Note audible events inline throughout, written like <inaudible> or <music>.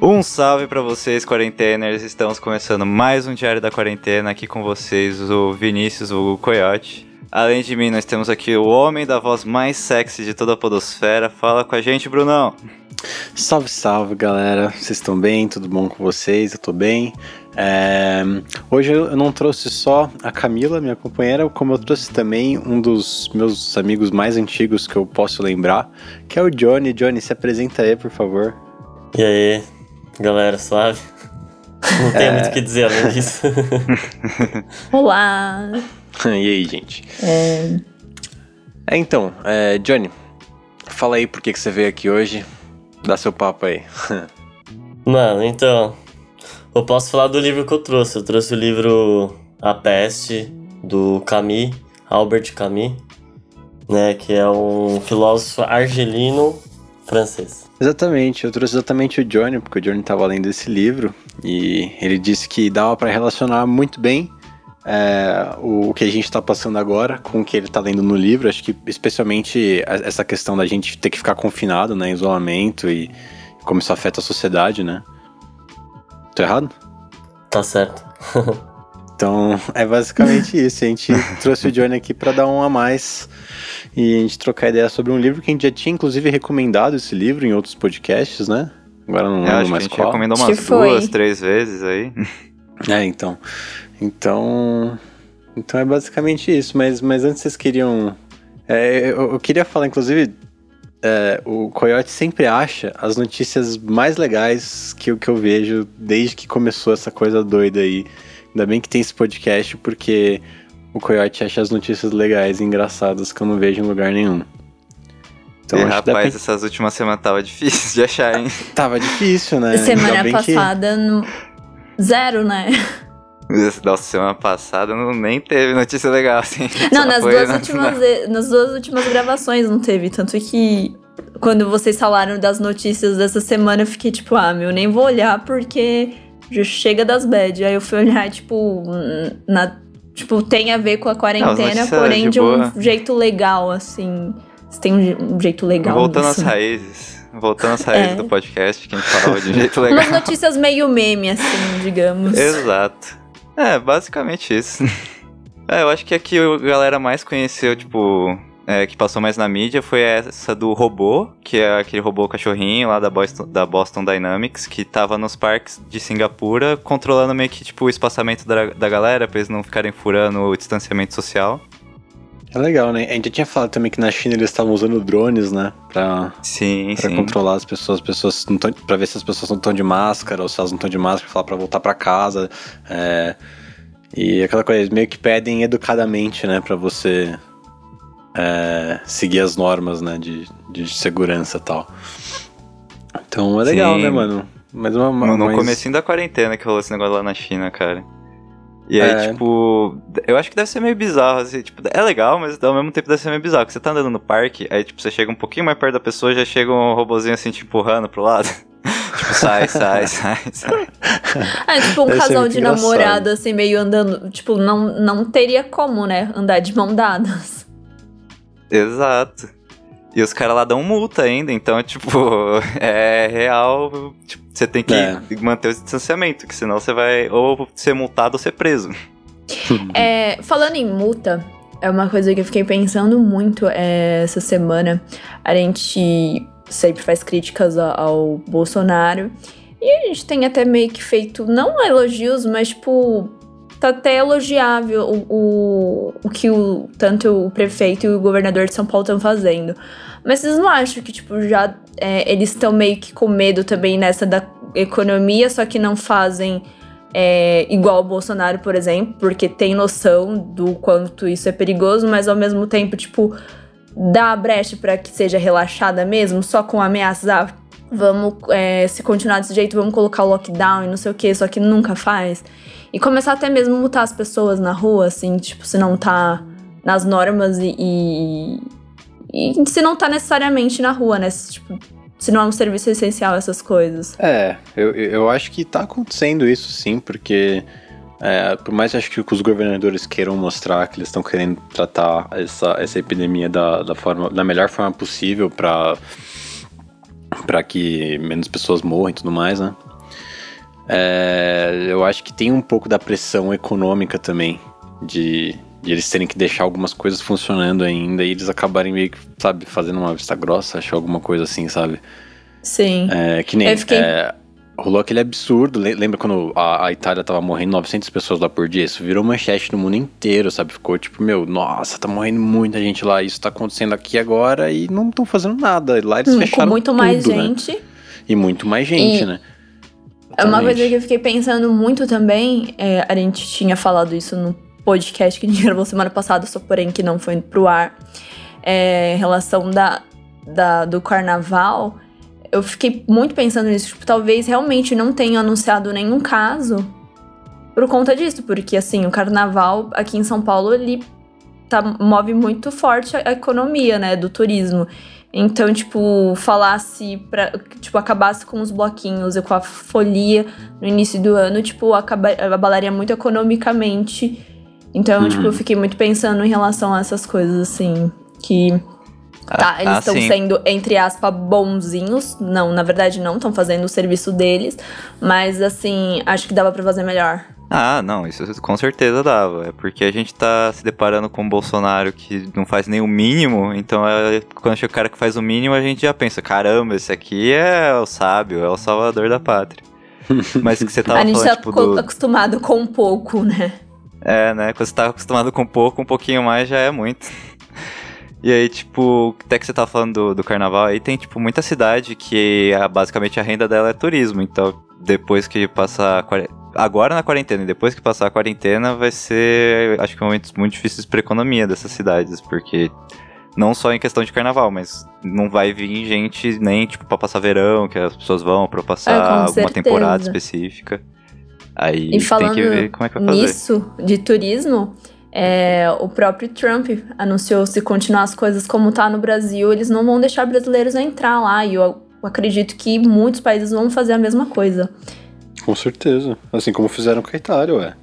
Um salve para vocês, quarenteners. Estamos começando mais um Diário da Quarentena aqui com vocês, o Vinícius, o Coyote. Além de mim, nós temos aqui o homem da voz mais sexy de toda a podosfera. Fala com a gente, Brunão. Salve, salve, galera. Vocês estão bem? Tudo bom com vocês? Eu tô bem. É... Hoje eu não trouxe só a Camila, minha companheira, como eu trouxe também um dos meus amigos mais antigos que eu posso lembrar, que é o Johnny. Johnny, se apresenta aí, por favor. E aí, galera, suave? <laughs> Não tenho é... muito o que dizer além disso. <laughs> Olá! e aí, gente? É... é então, é, Johnny, fala aí por que, que você veio aqui hoje. Dá seu papo aí. <laughs> Mano, então, eu posso falar do livro que eu trouxe. Eu trouxe o livro A Peste, do Camus, Albert Camus, né? Que é um filósofo argelino francês. Exatamente, eu trouxe exatamente o Johnny, porque o Johnny estava lendo esse livro e ele disse que dava para relacionar muito bem é, o, que a gente está passando agora com o que ele está lendo no livro. Acho que especialmente essa questão da gente ter que ficar confinado, né, isolamento e como isso afeta a sociedade, né? Tô errado? Tá certo. <laughs> então, é basicamente <laughs> isso. A gente trouxe o Johnny aqui para dar um a mais e a gente trocar ideia sobre um livro que a gente já tinha, inclusive, recomendado esse livro em outros podcasts, né? Agora não lembro mais qual. A gente recomendou umas duas, três vezes aí. <laughs> É, então. Então. Então é basicamente isso. Mas, mas antes vocês queriam. É, eu, eu, queria falar, inclusive, é, o Coyote sempre acha as notícias mais legais que, que eu vejo desde que começou essa coisa doida aí. Ainda bem que tem esse podcast, porque o Coyote acha as notícias legais e engraçadas que eu não vejo em lugar nenhum. Então, e, rapaz, pra... essas últimas semanas tava difícil de achar, hein? <laughs> Tava difícil, né? Semana passada, que... no... zero, né? Nossa, semana passada não, nem teve notícia legal, assim. Não, nas duas, últimas, nas duas últimas gravações não teve. Tanto que quando vocês falaram das notícias dessa semana, eu fiquei tipo, ah, meu, nem vou olhar porque já chega das bad. Aí eu fui olhar, tipo, na, tipo tem a ver com a quarentena, não, porém de, um jeito legal, assim. Você tem um, jeito legal Voltando disso. às raízes. Voltando às raízes é. do podcast, que a gente falava de um jeito legal. Umas notícias meio meme, assim, digamos. Exato. É, basicamente isso. <laughs> é, eu acho que aqui a galera mais conheceu, tipo, é, que passou mais na mídia foi essa do robô, que é aquele robô cachorrinho lá da Boston, da Boston Dynamics, que tava nos parques de Singapura, controlando meio que tipo, o espaçamento da, da galera, pra eles não ficarem furando o distanciamento social. É legal, né? A gente já tinha falado também que na China eles estavam usando drones, né? Pra, sim, pra sim. controlar as pessoas, as pessoas não tão, pra ver se as pessoas não estão de máscara ou se elas não estão de máscara, falar pra voltar pra casa. É, e aquela coisa, eles meio que pedem educadamente, né? Pra você é, seguir as normas, né? De, de segurança e tal. Então é legal, sim. né, mano? Mas uma, uma, no, no mas... comecinho da quarentena que rolou esse negócio lá na China, cara. E aí, é. tipo, eu acho que deve ser meio bizarro, assim, tipo, é legal, mas ao mesmo tempo deve ser meio bizarro. Porque você tá andando no parque, aí, tipo, você chega um pouquinho mais perto da pessoa, já chega um robozinho assim, te empurrando pro lado. <laughs> tipo, sai, sai, <laughs> sai, sai. É, tipo, um deve casal de engraçado. namorado, assim, meio andando, tipo, não, não teria como, né, andar de mão dadas. Exato. E os caras lá dão multa ainda, então, <laughs> tipo, é real. Tipo, você tem que é. manter o distanciamento, que senão você vai ou ser multado ou ser preso. É, falando em multa, é uma coisa que eu fiquei pensando muito é, essa semana. A gente sempre faz críticas ao Bolsonaro. E a gente tem até meio que feito, não elogios, mas tipo, tá até elogiável o, o, o que o, tanto o prefeito e o governador de São Paulo estão fazendo. Mas vocês não acham que, tipo, já é, eles estão meio que com medo também nessa da economia, só que não fazem é, igual o Bolsonaro, por exemplo, porque tem noção do quanto isso é perigoso, mas ao mesmo tempo, tipo, dá a brecha para que seja relaxada mesmo, só com ameaças, ah, vamos, é, se continuar desse jeito, vamos colocar o lockdown e não sei o que, só que nunca faz. E começar até mesmo a multar as pessoas na rua, assim, tipo, se não tá nas normas e, e, e se não tá necessariamente na rua, né? Se, tipo, se não é um serviço essencial, essas coisas. É, eu, eu acho que tá acontecendo isso sim, porque é, por mais acho que os governadores queiram mostrar que eles estão querendo tratar essa, essa epidemia da, da, forma, da melhor forma possível para para que menos pessoas morram e tudo mais, né? É, eu acho que tem um pouco da pressão econômica também, de, de eles terem que deixar algumas coisas funcionando ainda e eles acabarem meio que, sabe, fazendo uma vista grossa, achar alguma coisa assim, sabe? Sim. É, que nem. Fiquei- é, rolou aquele absurdo. le- Lembra quando a, a Itália tava morrendo 900 pessoas lá por dia? Isso virou manchete no mundo inteiro, sabe? Ficou tipo, meu, nossa, tá morrendo muita gente lá. Isso tá acontecendo aqui agora e não estão fazendo nada. Lá eles Hum, fecharam Com muito mais tudo, né? gente. E muito mais gente, E- né? É uma coisa que eu fiquei pensando muito também. é, a gente tinha falado isso no podcast que a gente <laughs> gravou semana passada, só porém que não foi pro ar. É, em relação da, da, do carnaval. Eu fiquei muito pensando nisso. Tipo, talvez realmente não tenham anunciado nenhum caso por conta disso. Porque, assim, o carnaval aqui em São Paulo, ele tá, move muito forte a, a economia, né? Do turismo. Então, tipo, falasse pra. Tipo, acabasse com os bloquinhos e com a folia no início do ano, tipo, acaba, abalaria muito economicamente. Então, Uhum. tipo, eu fiquei muito pensando em relação a essas coisas, assim. Que. Tá, Ah, eles ah, estão sim. sendo, entre aspas, bonzinhos. Não, na verdade não, estão fazendo o serviço deles. Mas, assim, acho que dava pra fazer melhor. Ah, não, isso com certeza dava. É porque a gente tá se deparando com um Bolsonaro que não faz nem o mínimo, então é, quando chega o cara que faz o mínimo, a gente já pensa, caramba, esse aqui é o sábio, é o salvador da pátria. <laughs> Mas que você tava a gente falando, tá tipo, do... acostumado com um pouco, né? É, né, quando você tá acostumado com pouco, um pouquinho mais já é muito. E aí, tipo, até que você tá falando do, do carnaval, aí tem, tipo, muita cidade que a- basicamente a renda dela é turismo. Então, depois que passar. A Agora na quarentena, e depois que passar a quarentena, vai ser, acho que, momentos muito difíceis pra economia dessas cidades, porque. Não só em questão de carnaval, mas não vai vir gente nem, tipo, pra passar verão, que as pessoas vão pra passar É, alguma certeza. temporada específica. Aí E tem falando que ver como é que vai fazer. nisso, de turismo, é, o próprio Trump anunciou se continuar as coisas como tá no Brasil, eles não vão deixar brasileiros entrar lá. E eu acredito que muitos países vão fazer a mesma coisa. Com certeza. Assim como fizeram com a Itália, ué.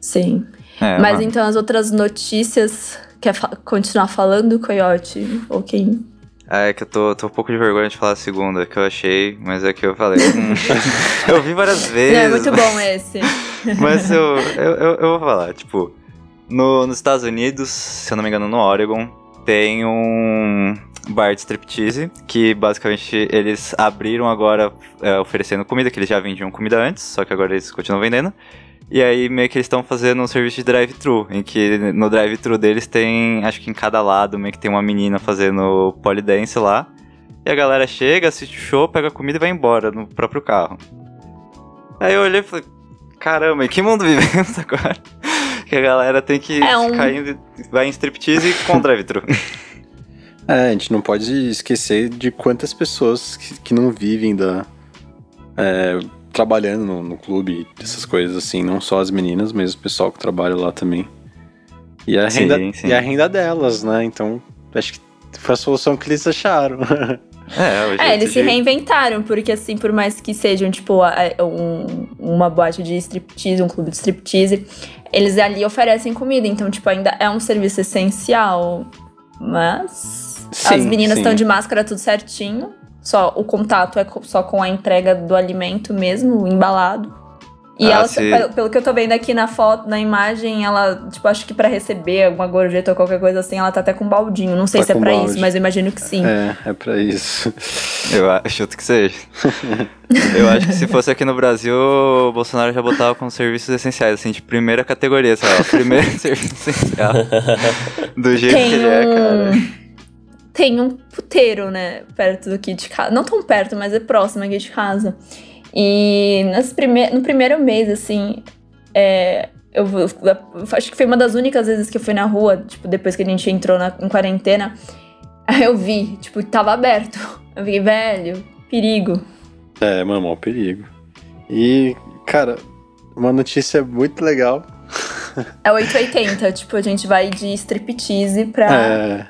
Sim. É, Mas mano. então as outras notícias. Quer fa- continuar falando, Coyote? Ou quem? Ah, é que eu tô, tô um pouco de vergonha de falar a segunda, que eu achei, mas é que eu falei. hum, <laughs> eu vi várias vezes. Não, é muito bom esse. <laughs> Mas eu, eu, eu, eu vou falar, tipo, no, nos Estados Unidos, se eu não me engano, no Oregon, tem um bar de striptease, que basicamente eles abriram agora é, oferecendo comida, que eles já vendiam comida antes, só que agora eles continuam vendendo. E aí meio que eles estão fazendo um serviço de drive-thru, em que no drive-thru deles tem, acho que em cada lado, meio que tem uma menina fazendo polidense lá. E a galera chega, assiste o show, pega a comida e vai embora no próprio carro. Aí eu olhei e falei, caramba, em que mundo vivemos <laughs> agora? Que a galera tem que É um- ficar indo, vai em striptease com drive-thru. <laughs> É, a gente não pode esquecer de quantas pessoas que, que não vivem da. é, trabalhando no, no clube, essas coisas assim, não só as meninas, mas o pessoal que trabalha lá também. E a, Sim, renda, sim. E a renda delas, né? Então, acho que foi a solução que eles acharam. <laughs> É, É, jeito eles se de- reinventaram, porque assim, por mais que sejam, tipo, um- uma boate de striptease, um clube de striptease, eles ali oferecem comida, então, tipo, ainda é um serviço essencial. Mas as Sim, meninas sim. estão de máscara tudo certinho. Só o contato é só com a entrega do alimento mesmo, embalado. E Ah, ela, se- pelo, que eu tô vendo aqui na foto, na imagem, ela, tipo, acho que pra receber alguma gorjeta ou qualquer coisa assim, ela tá até com um baldinho. Não sei Tá se é pra balde. isso, mas eu imagino que sim. é, é pra isso. Eu acho que seja. <laughs> Eu acho que se fosse aqui no Brasil, o Bolsonaro já botava com serviços essenciais, assim, de primeira categoria, sei lá, primeiro <laughs> serviço essencial. Do jeito que Tem ele é, cara. Tem um puteiro, né? Perto daqui de casa. Não tão perto, mas é próximo aqui de casa. E nas prime... no primeiro mês, assim. é, Eu, eu- acho que foi uma das únicas vezes que eu fui na rua, tipo, depois que a gente entrou na, em quarentena. Aí <laughs> eu vi, tipo, tava aberto. <laughs> Eu fiquei, velho, perigo. É, mano, mó perigo. E, cara, uma notícia muito legal. <laughs> É 880, tipo, a gente vai de striptease pra É,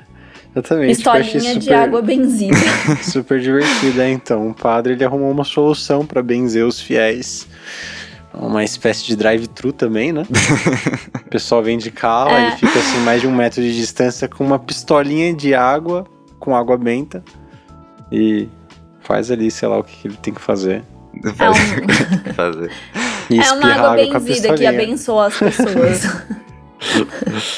exatamente. achei pistolinha de super- água benzida. <laughs> Super divertida, então. O padre ele arrumou uma solução pra benzer os fiéis. Uma espécie de drive-thru também, né? <laughs> o pessoal vem de carro, É. ele fica assim, mais de um metro de distância com uma pistolinha de água, com água benta. E faz ali, sei lá, o que ele tem que fazer. Faz um- <laughs> o que tem que fazer. E é uma água benzida que abençoa as pessoas.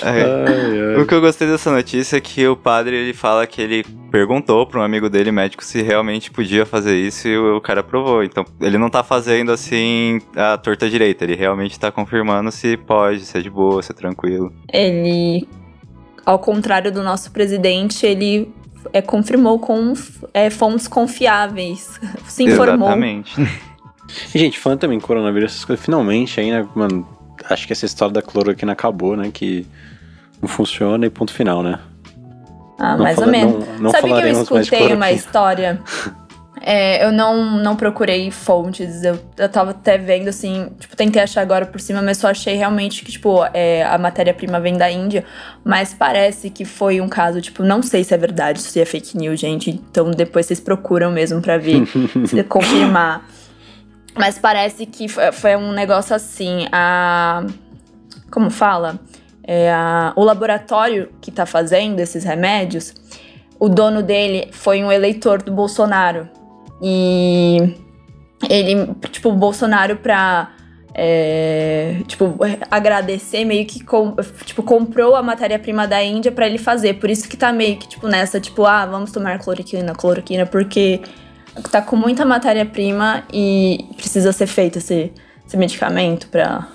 É. Ai, ai. O que eu gostei dessa notícia é que o padre ele fala que ele perguntou para um amigo dele, médico, se realmente podia fazer isso e o, o cara aprovou. Então ele não tá fazendo assim a torta direita, ele realmente tá confirmando se pode, se é de boa, se é tranquilo. ele, ao contrário do nosso presidente, ele é, confirmou com é, fontes confiáveis. Se informou. Exatamente. E, <laughs> gente, falando também em coronavírus, essas coisas, finalmente aí, né, mano, acho que essa história da cloroquina acabou, né, que não funciona e ponto final, né? Ah, Não mais fala- ou menos. não- não Sabe que eu escutei uma história? <laughs> É, eu não, não procurei fontes, eu, eu tava até vendo assim, tipo, tentei achar agora por cima, mas só achei realmente que, tipo, é, a matéria-prima vem da Índia, mas parece que foi um caso, tipo, não sei se é verdade, se é fake news, gente, então depois vocês procuram mesmo pra ver, <laughs> se confirmar. Mas parece que foi, um negócio assim, a. Como fala? É a, o laboratório que tá fazendo esses remédios, o dono dele foi um eleitor do Bolsonaro. E ele, tipo, o Bolsonaro pra. é, tipo, agradecer, meio que com- tipo, comprou a matéria-prima da Índia pra ele fazer. Por isso que tá meio que, tipo, nessa, tipo, ah, vamos tomar cloroquina, cloroquina, porque tá com muita matéria-prima e precisa ser feito esse, esse medicamento pra.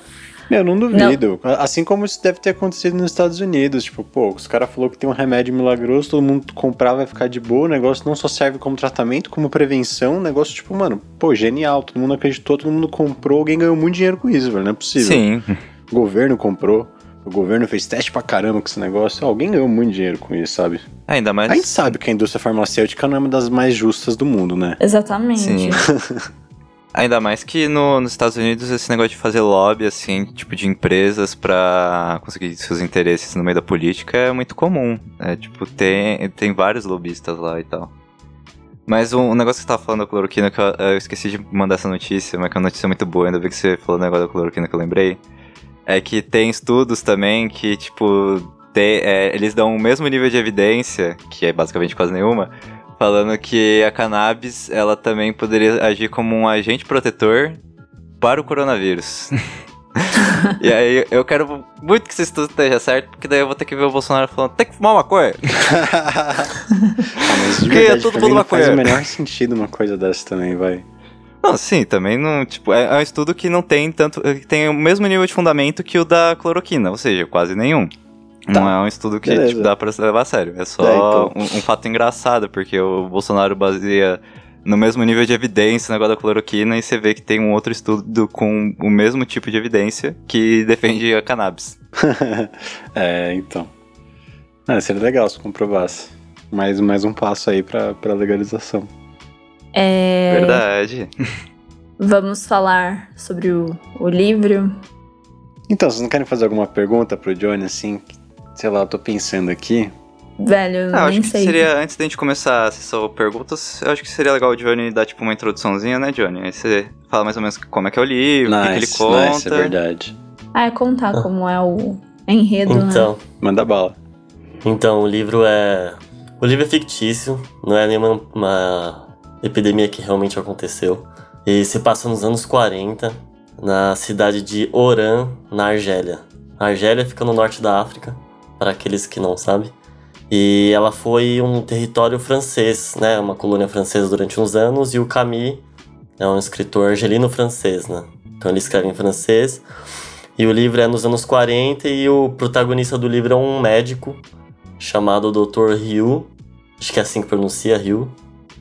Eu não duvido. Assim como isso deve ter acontecido nos Estados Unidos. Tipo, pô, os caras falaram que tem um remédio milagroso, todo mundo comprar vai ficar de boa. O negócio não só serve como tratamento, como prevenção. O negócio, tipo, mano, pô, genial. Todo mundo acreditou, todo mundo comprou. Alguém ganhou muito dinheiro com isso, velho. Não é possível. Sim. O governo comprou. O governo fez teste pra caramba com esse negócio. Alguém ganhou muito dinheiro com isso, sabe? Ainda mais. A gente sabe que a indústria farmacêutica não é uma das mais justas do mundo, né? Exatamente. Sim. <laughs> Ainda mais que no- nos Estados Unidos esse negócio de fazer lobby, assim, tipo, de empresas pra conseguir seus interesses no meio da política é muito comum. É, tipo, tem, tem vários lobistas lá e tal. Mas um, um negócio que você tava falando da cloroquina, que eu, eu esqueci de mandar essa notícia, mas que é uma notícia muito boa, ainda bem que você falou o negócio da cloroquina que eu lembrei. É que tem estudos também que, tipo, tem- é, eles dão o mesmo nível de evidência, que é basicamente quase nenhuma, falando que a cannabis ela também poderia agir como um agente protetor para o coronavírus. <laughs> e aí eu quero muito que esse estudo esteja certo, porque daí eu vou ter que ver o Bolsonaro falando, tem que fumar maconha. <laughs> Ah, mas de Porque é verdade, todo mundo não faz o menor sentido uma coisa dessa também, vai. Não, sim, também não, tipo, é, é um estudo que não tem tanto, que tem o mesmo nível de fundamento que o da cloroquina, ou seja, quase nenhum. Tá. Não é um estudo que tipo, dá pra se levar a sério. É só É, então. um, um fato engraçado, porque o Bolsonaro baseia no mesmo nível de evidência o negócio da cloroquina e você vê que tem um outro estudo com o mesmo tipo de evidência que <laughs> defende a cannabis. <laughs> é, então. Ah, seria legal se comprovasse. Mais, mais um passo aí pra, pra legalização. É, Verdade. Vamos falar sobre o, o livro. Então, vocês não querem fazer alguma pergunta pro Johnny, assim? Sei lá, eu tô pensando aqui. Velho, eu Ah, acho que sei. seria, antes da gente começar a sessão perguntas, eu acho que seria legal o Johnny dar tipo uma introduçãozinha, né, Johnny? Aí você fala mais ou menos como é que é o livro, o que, que ele conta. nice, é verdade. Ah, é contar como é o enredo, né? Então, Manda bala. então, o livro é. O livro é fictício, não é nenhuma uma epidemia que realmente aconteceu. E se passa nos anos 40, na cidade de Oran, na Argélia. A Argélia fica no norte da África, para aqueles que não sabem. E ela foi um território francês, né? Uma colônia francesa durante uns anos. E o Camus é um escritor argelino-francês, né? Então ele escreve em francês. E o livro é nos anos 40 e o protagonista do livro é um médico chamado Dr. Ryu. Acho que é assim que pronuncia, Ryu.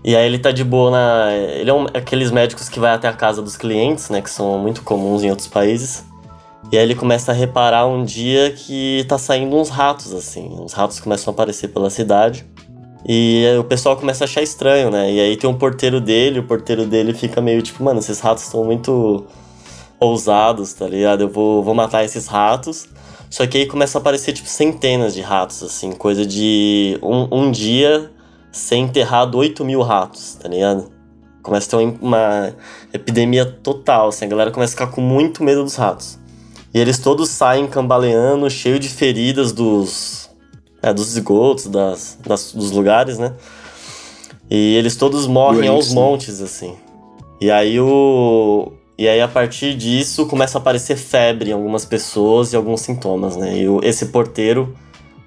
E aí ele tá de boa na... Ele é um, aqueles médicos que vai até a casa dos clientes, né? Que são muito comuns em outros países. E aí ele começa a reparar um dia que tá saindo uns ratos, assim. Uns ratos começam a aparecer pela cidade. E o pessoal começa a achar estranho, né? E aí tem um porteiro dele, o porteiro dele fica meio tipo, mano, esses ratos estão muito ousados, tá ligado? Eu vou, vou matar esses ratos. Só que aí começa a aparecer, tipo, centenas de ratos, assim. Coisa de um, um dia ser enterrado 8 mil ratos, tá ligado? Começa a ter uma, epidemia total, assim. A galera começa a ficar com muito medo dos ratos. E eles todos saem cambaleando, cheio de feridas dos, é, dos esgotos, das, das- dos lugares, né? E eles todos morrem aos né? montes, assim. E aí o. E aí, a partir disso, começa a aparecer febre em algumas pessoas e alguns sintomas, né? E esse porteiro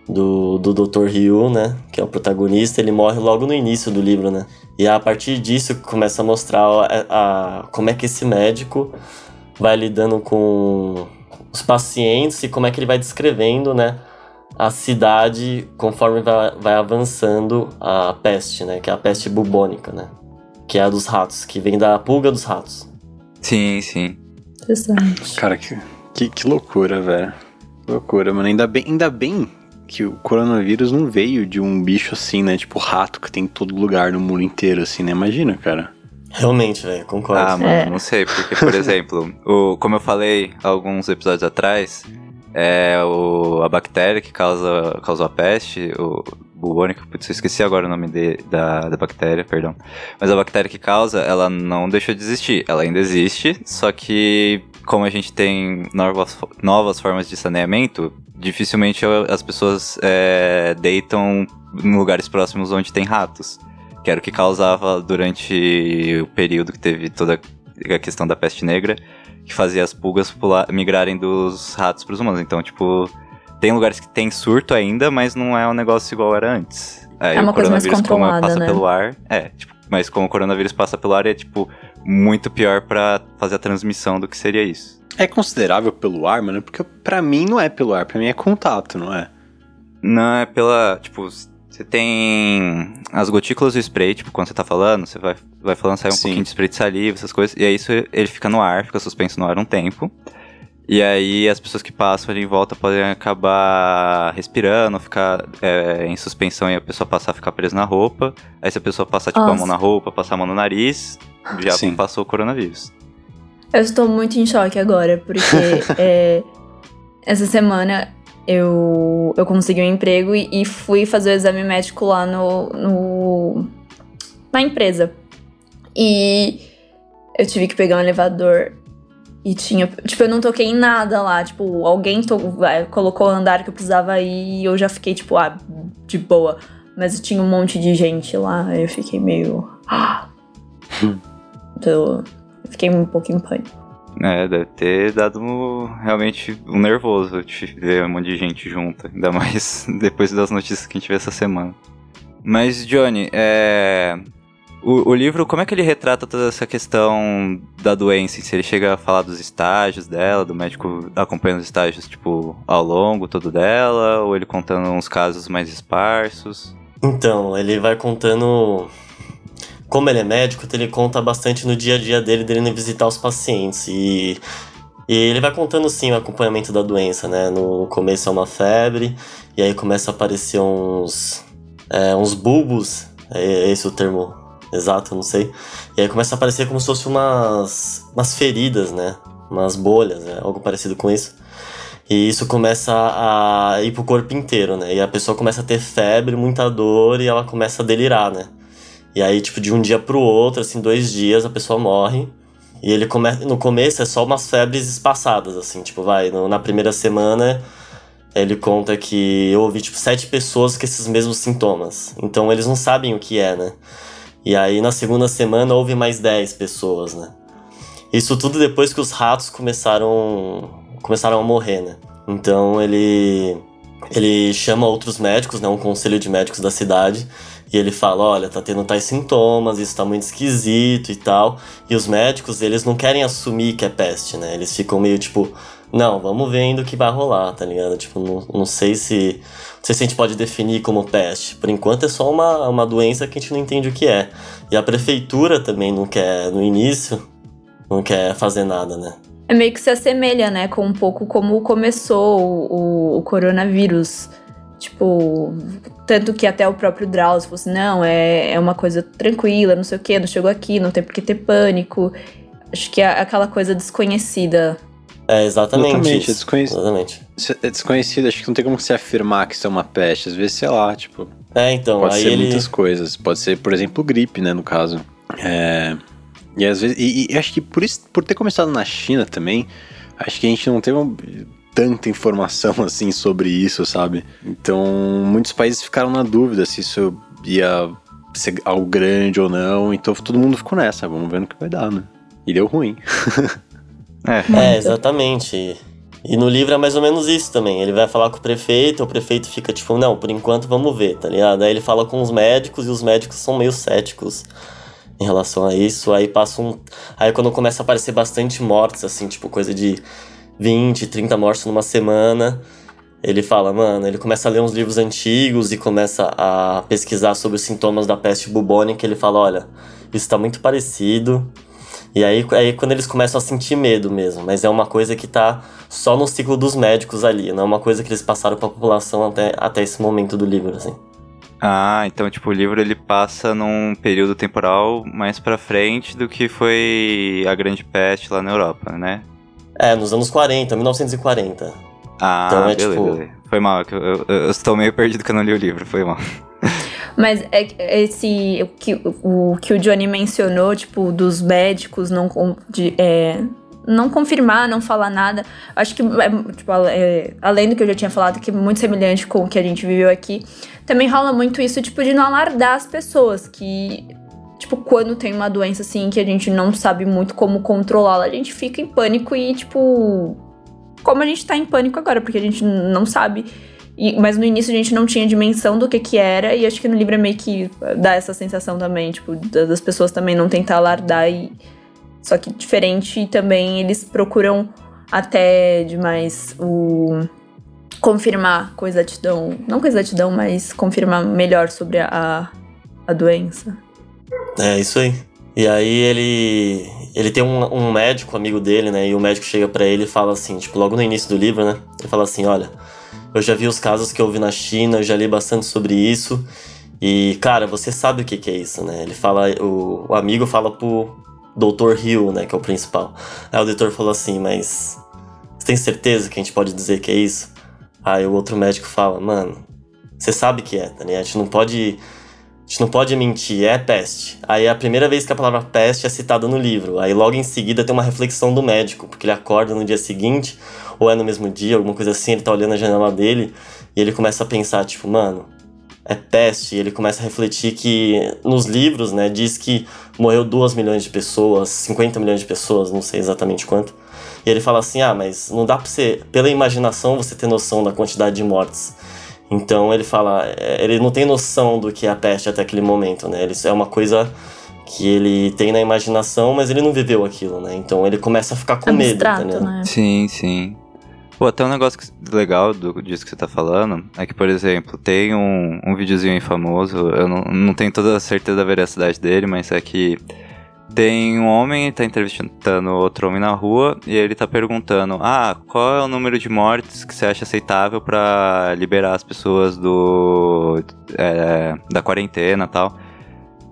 do, do Dr. Ryu, né? Que é o protagonista, ele morre logo no início do livro, né? E a partir disso começa a mostrar a, a, como é que esse médico vai lidando com os pacientes e como é que ele vai descrevendo, né? A cidade conforme vai, vai avançando a peste, né? Que é a peste bubônica, né? Que é a dos ratos, que vem da pulga dos ratos. Sim, sim. Interessante. Cara, que, que, que loucura, velho. Loucura, mano. Ainda bem, ainda bem que o coronavírus não veio de um bicho assim, né? Tipo rato que tem em todo lugar no mundo inteiro, assim, né? Imagina, cara. Realmente, velho, concordo. Ah, mano, É. não sei, porque, por <laughs> exemplo, o, como eu falei alguns episódios atrás, é o, a bactéria que causa, causou a peste, o bubônica, putz, eu esqueci agora o nome de, da, da bactéria, perdão. Mas a bactéria que causa, ela não deixou de existir. Ela ainda existe, só que como a gente tem novas, novas formas de saneamento, dificilmente as pessoas é, deitam em lugares próximos onde tem ratos. Que era o que causava durante o período que teve toda a questão da peste negra, que fazia as pulgas pular, migrarem dos ratos para os humanos. Então, tipo, tem lugares que tem surto ainda, mas não é um negócio igual era antes. Aí É uma o coisa mais coronavírus, como controlada, passa né? pelo ar, é, tipo, mas como o coronavírus passa pelo ar, é tipo muito pior para fazer a transmissão do que seria isso. É considerável pelo ar, mano? Porque pra mim não é pelo ar, pra mim é contato, não é? Não, é pela. Tipo, você tem as gotículas do spray, tipo, quando você tá falando, você vai, vai falando, sai um Sim. pouquinho de spray de saliva, essas coisas, e aí isso ele fica no ar, fica suspenso no ar um tempo. E aí as pessoas que passam ali em volta podem acabar respirando, ficar é, em suspensão e a pessoa passar a ficar presa na roupa. Aí se a pessoa passar, tipo, a mão na roupa, passar a mão no nariz, já Sim. passou o coronavírus. Eu estou muito em choque agora, porque <laughs> é, essa semana eu, eu consegui um emprego e, e fui fazer o exame médico lá no, no na empresa. E eu tive que pegar um elevador e tinha. Tipo, eu não toquei em nada lá. Tipo, alguém to- colocou o andar que eu precisava ir e eu já fiquei, tipo, ah, de boa. Mas tinha um monte de gente lá, aí eu fiquei meio. Ah. Então, eu fiquei um pouco em pânico. É, deve ter dado um- realmente um nervoso de ver um monte de gente junta, ainda mais <laughs> depois das notícias que a gente vê essa semana. Mas, Johnny, é. O, o livro, como é que ele retrata toda essa questão da doença? Se ele chega a falar dos estágios dela, do médico acompanhando os estágios, tipo, ao longo todo dela, ou ele contando uns casos mais esparsos? Então, ele vai contando. Como ele é médico, ele conta bastante no dia a dia dele, dele visitar os pacientes. E, e ele vai contando sim o acompanhamento da doença, né? No começo é uma febre, e aí começa a aparecer uns. é, uns bulbos, é esse o termo exato, não sei. E aí começa a aparecer como se fosse umas, umas feridas, né? Umas bolhas, né? algo parecido com isso. E isso começa a ir pro corpo inteiro, né? E a pessoa começa a ter febre, muita dor e ela começa a delirar, né? E aí, tipo, de um dia pro outro, assim, dois dias, a pessoa morre. E ele começa. No começo é só umas febres espaçadas, assim, tipo, vai, no- na primeira semana ele conta que eu ouvi, tipo, sete pessoas com esses mesmos sintomas. Então eles não sabem o que é, né? E aí na segunda semana houve mais 10 pessoas, né? Isso tudo depois que os ratos começaram começaram a morrer, né? Então ele ele chama outros médicos, né, um conselho de médicos da cidade, e ele fala, olha, tá tendo tais sintomas, isso tá muito esquisito e tal. E os médicos, eles não querem assumir que é peste, né? Eles ficam meio tipo, não, vamos vendo o que vai rolar, tá ligado? Tipo, não, não sei se não sei se a gente pode definir como peste. Por enquanto é só uma, uma doença que a gente não entende o que é. E a prefeitura também não quer, no início, não quer fazer nada, né? É meio que se assemelha, né, com um pouco como começou o, o- coronavírus. Tipo, tanto que até o próprio Drauzio falou assim, não, é, é uma coisa tranquila, não sei o quê, não chegou aqui, não tem por que ter pânico. Acho que é aquela coisa desconhecida. É exatamente, Exatamente, é desconhecido. Exatamente. É desconhecido, acho que não tem como você afirmar que isso é uma peste. Às vezes, sei lá, tipo, É, então, pode ser ele... muitas coisas. Pode ser, por exemplo, gripe, né, no caso. É... E às vezes. E, e acho que por, isso, por ter começado na China também, acho que a gente não teve um- tanta informação <laughs> assim sobre isso, sabe? Então, muitos países ficaram na dúvida se isso ia ser algo grande ou não. Então todo mundo ficou nessa, vamos ver no que vai dar, né? E deu ruim. <laughs> é. é, exatamente. E no livro é mais ou menos isso também. Ele vai falar com o prefeito, o prefeito fica tipo, não, por enquanto vamos ver, tá ligado? Aí ele fala com os médicos e os médicos são meio céticos em relação a isso. Aí passa um. Aí quando começa a aparecer bastante mortes, assim, tipo, coisa de 20, 30 mortes numa semana. Ele fala, mano, ele começa a ler uns livros antigos e começa a pesquisar sobre os sintomas da peste bubônica. Ele fala, olha, isso tá muito parecido. E aí, aí quando eles começam a sentir medo mesmo, mas é uma coisa que tá só no ciclo dos médicos ali, não é uma coisa que eles passaram para a população até, até esse momento do livro, assim. Ah, então tipo o livro ele passa num período temporal mais para frente do que foi a Grande Peste lá na Europa, né? É, nos anos 40, 1940. Ah, então é beleza, tipo. Beleza. Foi mal, eu, eu, eu, estou meio perdido que eu não li o livro, foi mal. <laughs> Mas é esse o que o, que o Johnny mencionou, tipo, dos médicos não de, é, não confirmar, não falar nada. Acho que, é, tipo, é, além do que eu já tinha falado, que é muito semelhante com o que a gente viveu aqui, também rola muito isso, tipo, de não alardar as pessoas, que, tipo, quando tem uma doença assim que a gente não sabe muito como controlá-la, a gente fica em pânico e, tipo, como a gente tá em pânico agora, porque a gente não sabe. E, mas no início a gente não tinha dimensão do que que era, e acho que no livro é meio que dá essa sensação também, tipo, das pessoas também não tentar alardar e. Só que diferente também eles procuram até demais o confirmar com exatidão, não com exatidão, mas confirmar melhor sobre a, a doença. É, isso aí. E aí ele ele tem um, um médico amigo dele, né? E o médico chega para ele e fala assim, tipo, logo no início do livro, né? Ele fala assim, olha, eu já vi os casos que vi na China, eu já li bastante sobre isso. E, cara, você sabe o que, que é isso, né? Ele fala, o, o amigo fala pro Dr. Hill, né, que é o principal. Aí o doutor falou assim, mas você tem certeza que a gente pode dizer que é isso? Aí o outro médico fala, mano, você sabe que é, tá ligado? A gente não pode gente não pode mentir, é peste. Aí é a primeira vez que a palavra peste é citada no livro. Aí logo em seguida tem uma reflexão do médico, porque ele acorda no dia seguinte, ou é no mesmo dia, alguma coisa assim, ele tá olhando a janela dele e ele começa a pensar, tipo, mano, é peste. E ele começa a refletir que nos livros, né, diz que morreu 2 milhões de pessoas, 50 milhões de pessoas, não sei exatamente quanto. E ele fala assim: ah, mas não dá pra você, pela imaginação, você ter noção da quantidade de mortes. Então ele fala, é, ele não tem noção do que é a peste até aquele momento, né? Ele, é uma coisa que ele tem na imaginação, mas ele não viveu aquilo, né? Então ele começa a ficar com Abstrato, medo, né? Sim, sim. Pô, até um negócio legal do, disso que você tá falando é que, por exemplo, tem um, um videozinho famoso, eu não, não tenho toda a certeza da veracidade dele, mas é que tem um homem tá entrevistando outro homem na rua e ele tá perguntando: Ah, qual é o número de mortes que você acha aceitável para liberar as pessoas do. É, da quarentena tal?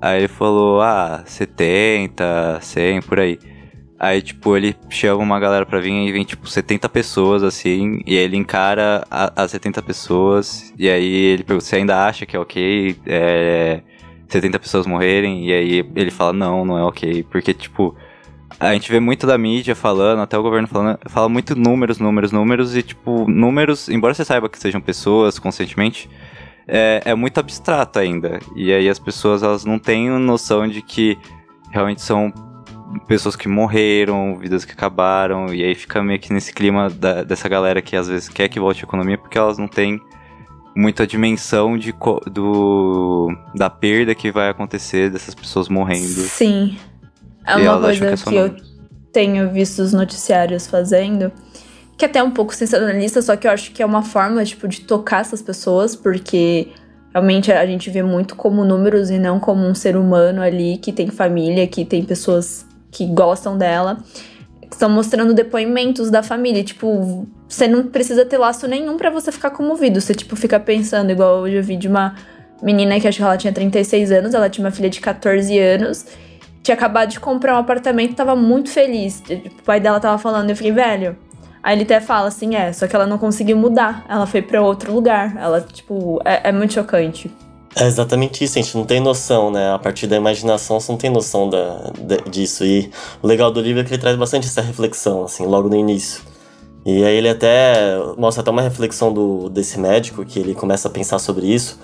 Aí ele falou: Ah, 70, 100, por aí. Aí, tipo, ele chama uma galera pra vir e vem, tipo, 70 pessoas, assim, e ele encara as 70 pessoas, e aí ele pergunta se ainda acha que é ok, é, 70 pessoas morrerem, e aí ele fala, não, não é ok, porque, tipo, a gente vê muito da mídia falando, até o governo falando, fala muito números, números, números, e, tipo, números, embora você saiba que sejam pessoas conscientemente, é, é muito abstrato ainda, e aí as pessoas, elas não têm noção de que realmente são pessoas que morreram, vidas que acabaram, e aí fica meio que nesse clima da, dessa galera que às vezes quer que volte a economia porque elas não têm muita dimensão de, do, da perda que vai acontecer dessas pessoas morrendo. Sim. É uma coisa que, é que eu tenho visto os noticiários fazendo, que é até um pouco sensacionalista, só que eu acho que é uma forma, tipo, de tocar essas pessoas, porque realmente a gente vê muito como números e não como um ser humano ali que tem família, que tem pessoas que gostam dela estão mostrando depoimentos da família. Tipo, você não precisa ter laço nenhum para você ficar comovido. Você, tipo, fica pensando, igual hoje eu vi de uma menina que acho que ela tinha 36 anos, ela tinha uma filha de 14 anos, tinha acabado de comprar um apartamento, tava muito feliz. O pai dela tava falando, eu fiquei, velho. Aí ele até fala assim, é, só que ela não conseguiu mudar. Ela foi para outro lugar. Ela, tipo, é, é muito chocante. É exatamente isso, a gente não tem noção, né? A partir da imaginação você não tem noção da, disso. E o legal do livro é que ele traz bastante essa reflexão, assim, logo no início. E aí ele até mostra até uma reflexão do, desse médico, que ele começa a pensar sobre isso.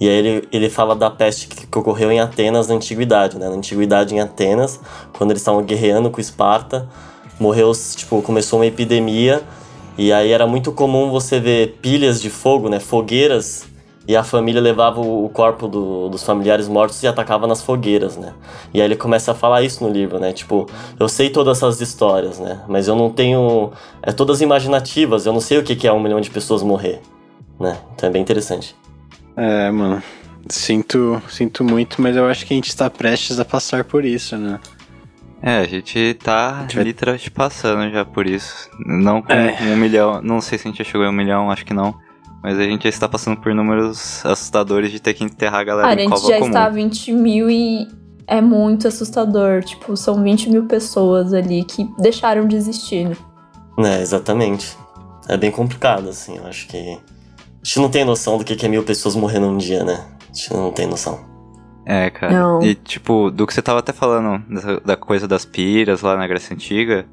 E aí ele, ele fala da peste que, que ocorreu em Atenas na antiguidade, né? Na antiguidade em Atenas, quando eles estavam guerreando com Esparta, morreu, tipo, começou uma epidemia e aí era muito comum você ver pilhas de fogo, né? Fogueiras e a família levava o corpo do, dos familiares mortos e atacava nas fogueiras, né? E aí ele começa a falar isso no livro, né? Tipo, eu sei todas essas histórias, né? Mas eu não tenho. É todas imaginativas, eu não sei o que é um milhão de pessoas morrer, né? Então é bem interessante. É, mano. Sinto, sinto muito, mas eu acho que a gente está prestes a passar por isso, né? É, a gente tá literalmente passando já por isso. Não com é. um milhão, não sei se a gente já chegou a um milhão, acho que não. Mas a gente já está passando por números assustadores de ter que enterrar a galera ah, em cova comum. A gente já está a 20 mil e é muito assustador. Tipo, são 20 mil pessoas ali que deixaram de existir, né? É, exatamente. É bem complicado, assim. Eu acho que. A gente não tem noção do que é mil pessoas morrendo um dia, né? A gente não tem noção. É, cara. Não. E, tipo, do que você tava até falando, da coisa das piras lá na Grécia Antiga,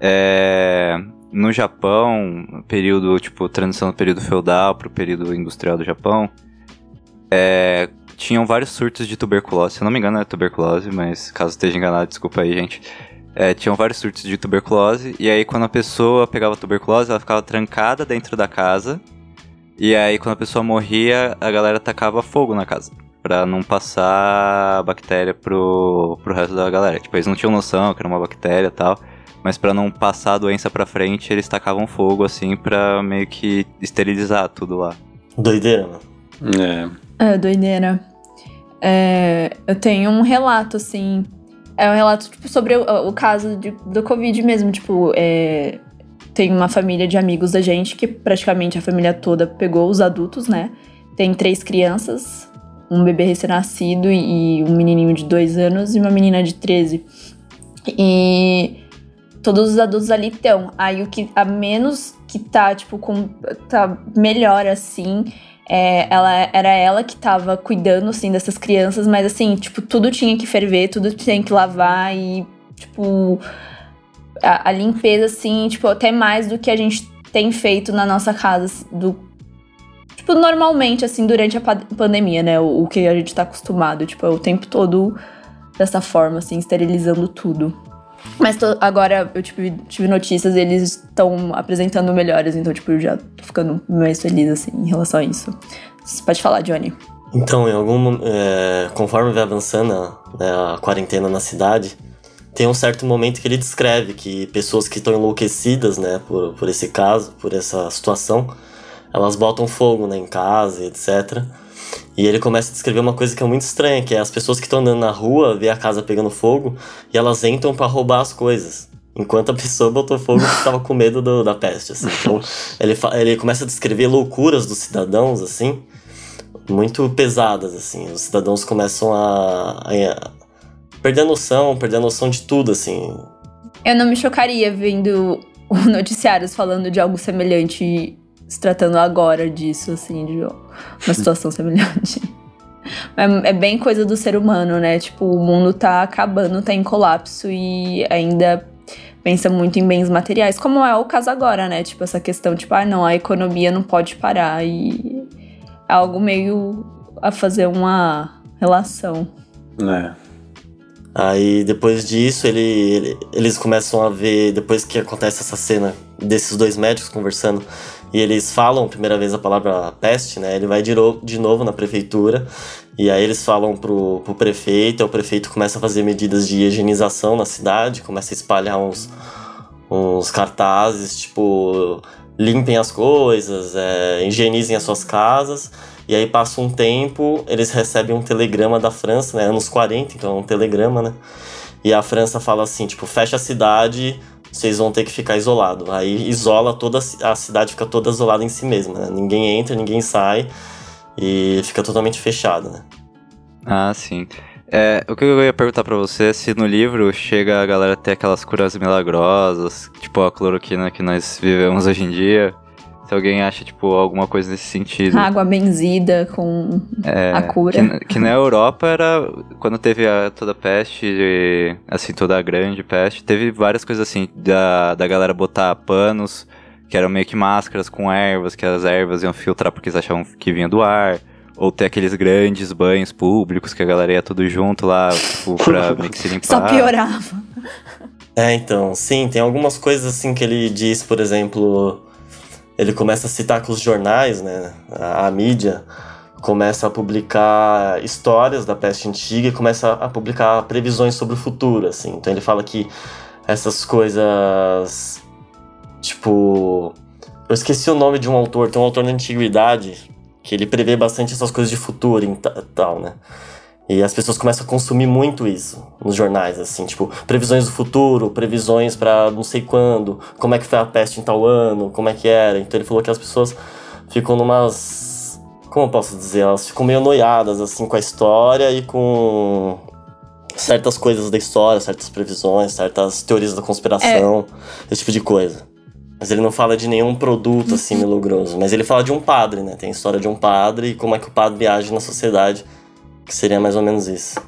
é no Japão, período, tipo, transição do período feudal pro período industrial do Japão, é, tinham vários surtos de tuberculose. Se eu não me engano, é tuberculose, mas caso esteja enganado, desculpa aí, gente. É, tinham vários surtos de tuberculose, e aí quando a pessoa pegava tuberculose, ela ficava trancada dentro da casa, e aí quando a pessoa morria, a galera tacava fogo na casa. Pra não passar a bactéria pro, pro resto da galera. Tipo, eles não tinham noção que era uma bactéria e tal. Mas para não passar a doença pra frente, eles tacavam fogo, assim, pra meio que esterilizar tudo lá. Doideira, mano. É. É, doideira. É, eu tenho um relato, assim. É um relato tipo, sobre o, o caso de, do Covid mesmo. Tipo, é, tem uma família de amigos da gente que praticamente a família toda pegou os adultos, né? Tem três crianças, um bebê recém-nascido e um menininho de dois anos e uma menina de 13. E todos os adultos ali estão. Aí o que a menos que tá, tipo, com. tá melhor assim. É, ela era ela que tava cuidando assim dessas crianças, mas assim, tipo, tudo tinha que ferver, tudo tinha que lavar e, tipo, a, a limpeza, assim, tipo, até mais do que a gente tem feito na nossa casa, do tipo, normalmente, assim, durante a pandemia, né? O, o, que a gente tá acostumado, tipo, é o tempo todo dessa forma, assim, esterilizando tudo. Mas tô, agora eu tipo, tive notícias e eles estão apresentando melhores, então, tipo, eu já tô ficando mais feliz, assim, em relação a isso. Você pode falar, Johnny. Então, em algum. É, conforme vai avançando né, a quarentena na cidade, tem um certo momento que ele descreve que pessoas que estão enlouquecidas, né, por, por esse caso, por essa situação, elas botam fogo, né, em casa, etc. E ele começa a descrever uma coisa que é muito estranha, que é as pessoas que estão andando na rua, vê a casa pegando fogo e elas entram para roubar as coisas. Enquanto a <laughs> pessoa botou fogo porque estava com medo do, da peste, assim. Então, ele, ele começa a descrever loucuras dos cidadãos, assim, muito pesadas, assim. Os cidadãos começam a, a, a perder a noção, perder a noção de tudo, assim. Eu não me chocaria vendo <laughs> noticiários falando de algo semelhante se tratando agora disso, assim, de uma situação semelhante. É, é, bem coisa do ser humano, né? Tipo, o mundo tá acabando, tá em colapso e ainda pensa muito em bens materiais, como é o caso agora, né? Tipo, essa questão, tipo, ah, não, a economia não pode parar e é algo meio a fazer uma relação. É. Aí depois disso, ele, ele, eles começam a ver, depois que acontece essa cena desses dois médicos conversando, e eles falam a primeira vez a palavra peste, né? Ele vai de, de novo na prefeitura e aí eles falam pro, pro prefeito, e o prefeito começa a fazer medidas de higienização na cidade, começa a espalhar uns, uns cartazes, tipo, limpem as coisas, é, higienizem as suas casas. E aí passa um tempo, eles recebem um telegrama da França, né? Anos 40, então é um telegrama, né? E a França fala assim, tipo, fecha a cidade, vocês vão ter que ficar isolado. Aí isola toda a cidade, fica toda isolada em si mesma, né? Ninguém entra, ninguém sai e fica totalmente fechado, né? Ah, sim. É, o que eu ia perguntar para você é se no livro chega a galera a ter aquelas curas milagrosas, tipo a cloroquina que nós vivemos hoje em dia. Se alguém acha, tipo, alguma coisa nesse sentido. Água benzida com é, a cura. Que, que, na Europa era. Quando teve a, toda a peste, assim, toda a grande peste, teve várias coisas assim, da, da galera botar panos, que eram meio que máscaras com ervas, que as ervas iam filtrar porque eles achavam que vinha do ar. ou ter aqueles grandes banhos públicos que a galera ia tudo junto lá, tipo, pra meio que se limpar. Só piorava. É, então, sim, tem algumas coisas assim que ele diz, por exemplo, ele começa a citar que os jornais, né, a, a mídia, começa a publicar histórias da peste antiga e começa a publicar previsões sobre o futuro, assim. Então ele fala que essas coisas, tipo, eu esqueci o nome de um autor, tem um autor na antiguidade que ele prevê bastante essas coisas de futuro e tal, né? E as pessoas começam a consumir muito isso nos jornais, assim, tipo, previsões do futuro, previsões para não sei quando, como é que foi a peste em tal ano, como é que era. Então ele falou que as pessoas ficam numas. Como eu posso dizer? Elas ficam meio noiadas, assim, com a história e com certas coisas da história, certas previsões, certas teorias da conspiração, é. esse tipo de coisa. Mas ele não fala de nenhum produto, assim, milagroso. Mas ele fala de um padre, né? Tem a história de um padre e como é que o padre age na sociedade que seria mais ou menos isso.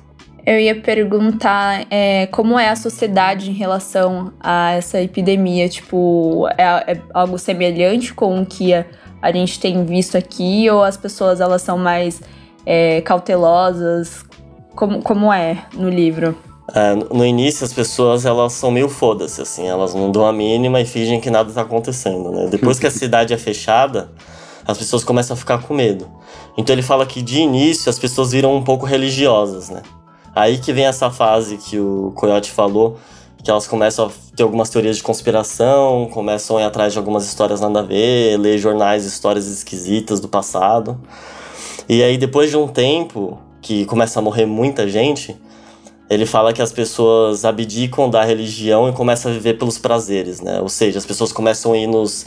Eu ia perguntar é, como é a sociedade em relação a essa epidemia. Tipo, é, é algo semelhante com o que a, a, gente tem visto aqui? Ou as pessoas elas são mais é, cautelosas? Como, como é no livro? É, no início as pessoas elas são meio foda-se, assim, elas não dão a mínima e fingem que nada tá acontecendo, né? Depois que a <laughs> cidade é fechada, as pessoas começam a ficar com medo. Então ele fala que de início as pessoas viram um pouco religiosas, né? Aí que vem essa fase que o Coyote falou, que elas começam a ter algumas teorias de conspiração, começam a ir atrás de algumas histórias nada a ver, ler jornais, histórias esquisitas do passado. E aí depois de um tempo que começa a morrer muita gente, ele fala que as pessoas abdicam da religião e começam a viver pelos prazeres, né? Ou seja, as pessoas começam a ir nos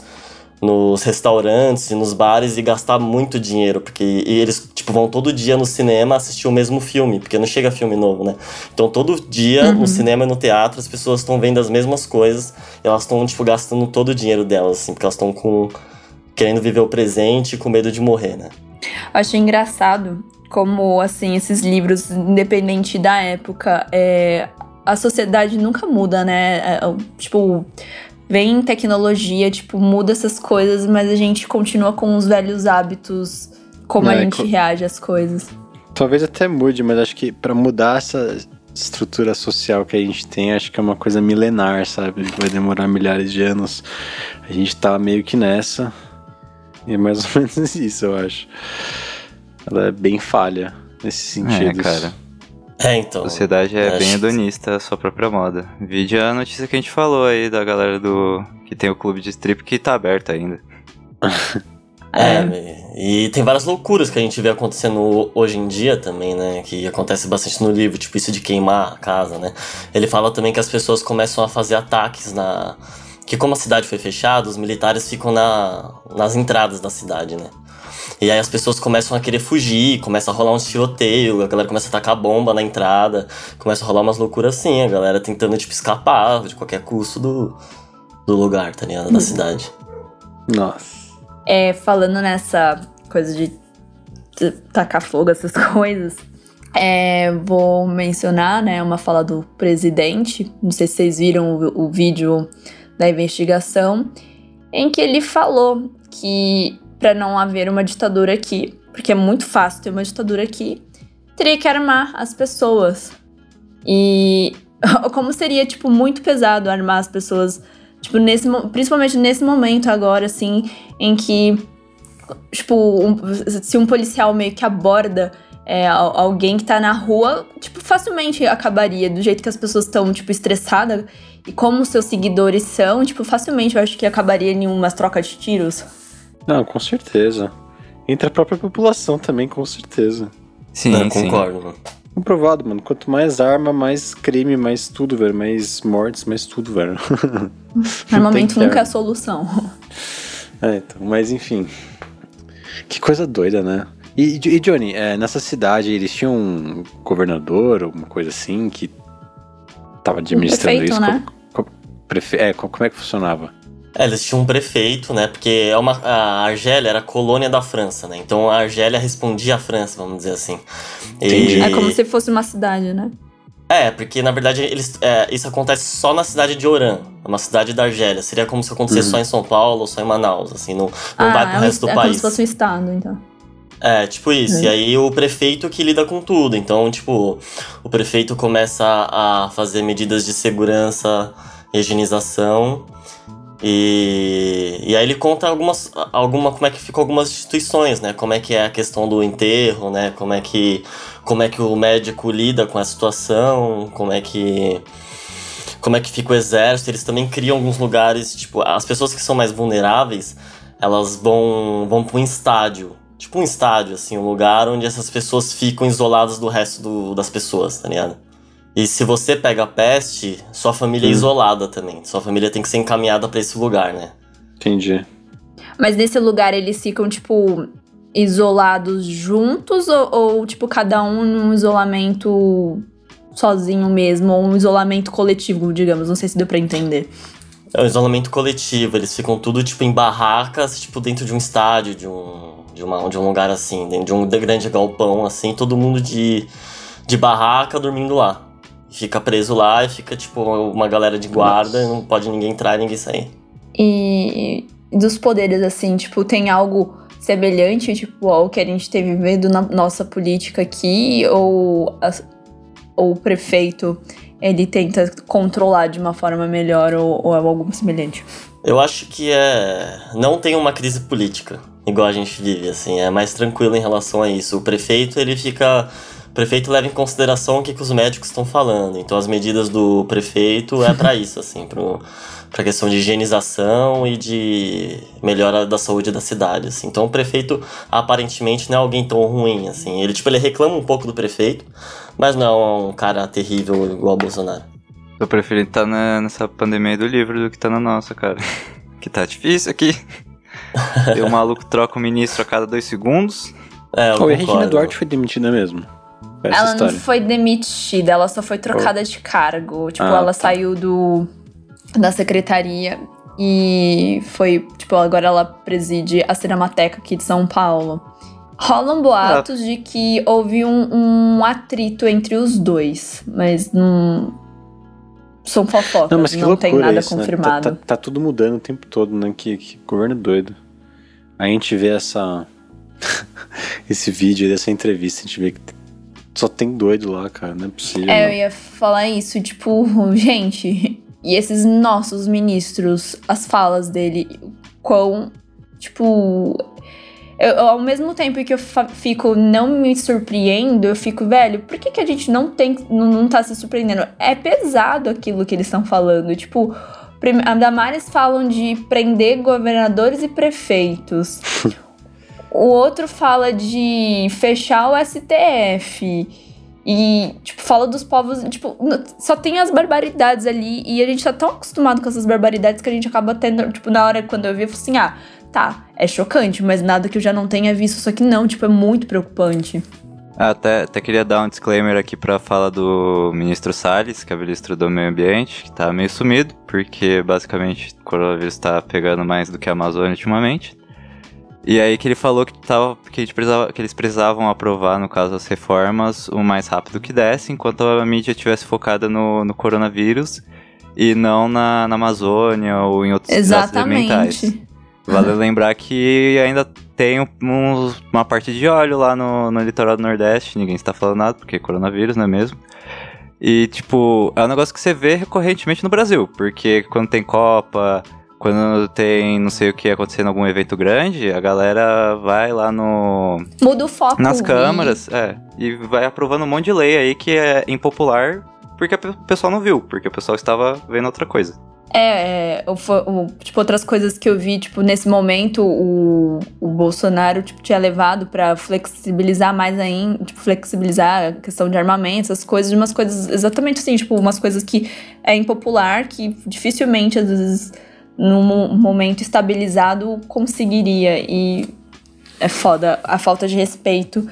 nos restaurantes e nos bares e gastar muito dinheiro, porque eles tipo vão todo dia no cinema assistir o mesmo filme, porque não chega filme novo, né? Então todo dia uhum. no cinema e no teatro as pessoas estão vendo as mesmas coisas, e elas estão tipo gastando todo o dinheiro delas assim, porque elas estão com querendo viver o presente e com medo de morrer, né? Acho engraçado como assim esses livros, independente da época, é, a sociedade nunca muda, né? É, tipo vem tecnologia, tipo, muda essas coisas, mas a gente continua com os velhos hábitos, como é, a gente co... reage às coisas. Talvez até mude, mas acho que para mudar essa estrutura social que a gente tem, acho que é uma coisa milenar, sabe? Vai demorar milhares de anos. A gente tá meio que nessa. E é mais ou <laughs> menos isso, eu acho. Ela é bem falha nesse sentido. É, cara. É, então. A sociedade é bem hedonista, a sua própria moda. Vídeo a notícia que a gente falou aí da galera do. que tem o clube de strip que tá aberto ainda. <laughs> É, e tem várias loucuras que a gente vê acontecendo hoje em dia também, né? Que acontece bastante no livro, tipo isso de queimar a casa, né? Ele fala também que as pessoas começam a fazer ataques na. Que como a cidade foi fechada, os militares ficam na, nas entradas da cidade, né? E aí as pessoas começam a querer fugir, começa a rolar um tiroteio, a galera começa a tacar bomba na entrada, começa a rolar umas loucuras assim, a galera tentando, tipo, escapar de qualquer custo do, do lugar, tá ligado? Da uhum. cidade. Nossa. É, falando nessa coisa de tacar fogo, essas <laughs> coisas, é, vou mencionar, né, uma fala do presidente, não sei se vocês viram o, o vídeo da investigação, em que ele falou que para não haver uma ditadura aqui, porque é muito fácil ter uma ditadura aqui, teria que armar as pessoas. E <laughs> como seria, tipo, muito pesado armar as pessoas, tipo, nesse, principalmente nesse momento agora, assim, em que, tipo, um, se um policial meio que aborda é, alguém que tá na rua, tipo, facilmente acabaria, do jeito que as pessoas estão, tipo, estressadas, e como seus seguidores são, tipo, facilmente eu acho que acabaria em umas trocas de tiros. Não, com certeza. Entre a própria população também, com certeza. Sim, Não, sim. concordo, mano. Comprovado, mano. Quanto mais arma, mais crime, mais tudo, velho. Mais mortes, mais tudo, velho. <laughs> Armamento nunca é a solução. <laughs> É, então, mas enfim. Que coisa doida, né? E, e Johnny, é, nessa cidade eles tinham um governador, alguma coisa assim, que tava administrando prefeito, isso? Né? prefe... É, como é que funcionava? É, eles tinham um prefeito, né? Porque é uma, a Argélia era colônia da França, né? Então a Argélia respondia à França, vamos dizer assim. E... É como se fosse uma cidade, né? É, porque na verdade eles, é, isso acontece só na cidade de Oran, uma cidade da Argélia. Seria como se acontecesse uhum. só em São Paulo ou só em Manaus, assim, não, não ah, vai pro é resto um, do é país. É como se fosse um estado, então. É, tipo isso. E aí o prefeito que lida com tudo. Então, tipo, o prefeito começa a fazer medidas de segurança, higienização. E, e aí ele conta algumas, alguma, como é que ficam algumas instituições, né? Como é que é a questão do enterro, né? Como é que, como é que o médico lida com a situação, como é que como é que fica o exército. Eles também criam alguns lugares, tipo, as pessoas que são mais vulneráveis, elas vão vão para um estádio, tipo um estádio assim, um lugar onde essas pessoas ficam isoladas do resto do, das pessoas, tá ligado? E se você pega a peste, sua família é isolada também. Sua família tem que ser encaminhada para esse lugar, né? Entendi. Mas nesse lugar eles ficam, tipo, isolados juntos ou, ou, tipo, cada um num isolamento sozinho mesmo, ou um isolamento coletivo, digamos? Não sei se deu pra entender. É um isolamento coletivo, eles ficam tudo, tipo, em barracas, tipo, dentro de um estádio, de um, de uma, de um lugar assim, dentro de um grande galpão, assim, todo mundo de, de barraca dormindo lá fica preso lá e fica, tipo, uma galera de guarda, Nossa. não pode ninguém entrar e ninguém sair. E dos poderes, assim, tipo, tem algo semelhante, tipo, ao que a gente teve vendo na nossa política aqui, ou, a, ou o prefeito, ele tenta controlar de uma forma melhor, ou, ou é algo semelhante? Eu acho que é... não tem uma crise política, igual a gente vive, assim, é mais tranquilo em relação a isso. O prefeito, ele fica o prefeito leva em consideração o que, que os médicos estão falando. Então as medidas do prefeito é para <laughs> isso, assim, para questão de higienização e de melhora da saúde da cidade, assim. Então o prefeito aparentemente não é alguém tão ruim, assim. Ele tipo ele reclama um pouco do prefeito, mas não é um cara terrível igual o Bolsonaro. Eu prefiro estar tá nessa pandemia do livro do que tá na nossa, cara. <laughs> Que tá difícil aqui. <laughs> E o maluco troca o ministro a cada dois segundos. É, eu oh, e a Regina Duarte foi demitida mesmo. Ela história. não foi demitida, ela só foi trocada oh. de cargo. Tipo, ah, ela tá. saiu do da secretaria e foi, tipo, agora ela preside a Cinemateca aqui de São Paulo. Rolam boatos ah. de que houve um, um, atrito entre os dois, mas não. São fofocas, não, mas não tem nada isso, confirmado. Né? Tá, tá, tá, tudo mudando o tempo todo, né? Que, que governo doido. A gente vê essa. <laughs> esse vídeo dessa entrevista, a gente vê que só tem doido lá, cara, não é possível. É, eu ia falar isso, tipo, <laughs> gente, e esses nossos ministros, as falas dele, quão, tipo. Eu, ao mesmo tempo que eu fico, não me surpreendo, eu fico, velho, por que, que a gente não tem, não, não tá se surpreendendo? É pesado aquilo que eles estão falando. Tipo, a Damares falam de prender governadores e prefeitos. <laughs> O outro fala de fechar o STF. E, tipo, fala dos povos. Tipo, só tem as barbaridades ali. E a gente tá tão acostumado com essas barbaridades que a gente acaba tendo. Tipo, na hora quando eu vi, eu falei assim: ah, tá, é chocante, mas nada que eu já não tenha visto. Só que não, tipo, é muito preocupante. Até, até queria dar um disclaimer aqui pra fala do ministro Salles, que é o ministro do Meio Ambiente, que tá meio sumido, porque basicamente o coronavírus tá pegando mais do que a Amazônia ultimamente. E aí que ele falou que, tava, que, que eles precisavam aprovar, no caso, as reformas o mais rápido que desse, enquanto a mídia estivesse focada no, no coronavírus e não na, na Amazônia ou em outros Exatamente. ambientais. Vale lembrar que ainda tem um, uma parte de óleo lá no, no litoral do Nordeste, ninguém está falando nada, porque é coronavírus, não é mesmo? E, tipo, é um negócio que você vê recorrentemente no Brasil, porque quando tem Copa, quando tem não sei o que acontecendo algum evento grande, a galera vai lá no. Muda o foco. Nas câmaras, é. E vai aprovando um monte de lei aí que é impopular porque o pessoal não viu, porque o pessoal estava vendo outra coisa. É, é o, o, tipo, outras coisas que eu vi, tipo, nesse momento o, o Bolsonaro, tipo, tinha levado para flexibilizar mais ainda, tipo, flexibilizar a questão de armamento, essas coisas, umas coisas exatamente assim, tipo, umas coisas que é impopular, que dificilmente, às vezes, num momento estabilizado, conseguiria. E é foda a falta de respeito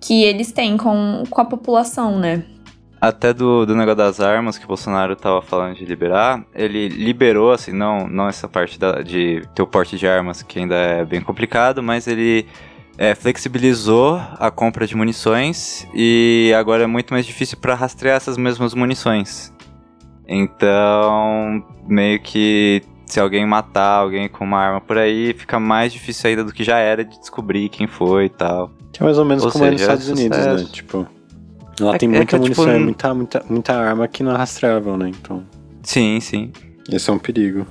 que eles têm com, com a população, né? Até do, do negócio das armas que o Bolsonaro tava falando de liberar, ele liberou, assim, não, não essa parte da, de ter o porte de armas, que ainda é bem complicado, mas ele é, flexibilizou a compra de munições e agora é muito mais difícil para rastrear essas mesmas munições. Então, meio que se alguém matar alguém com uma arma por aí, fica mais difícil ainda do que já era de descobrir quem foi e tal. Que é mais ou menos Ou como é nos seja, é Estados Unidos, né? Tipo, lá É tem que- é muita que, tipo, munição, é n- muita, muita, muita arma que não é rastreável, né? Então, Sim, sim. esse é um perigo.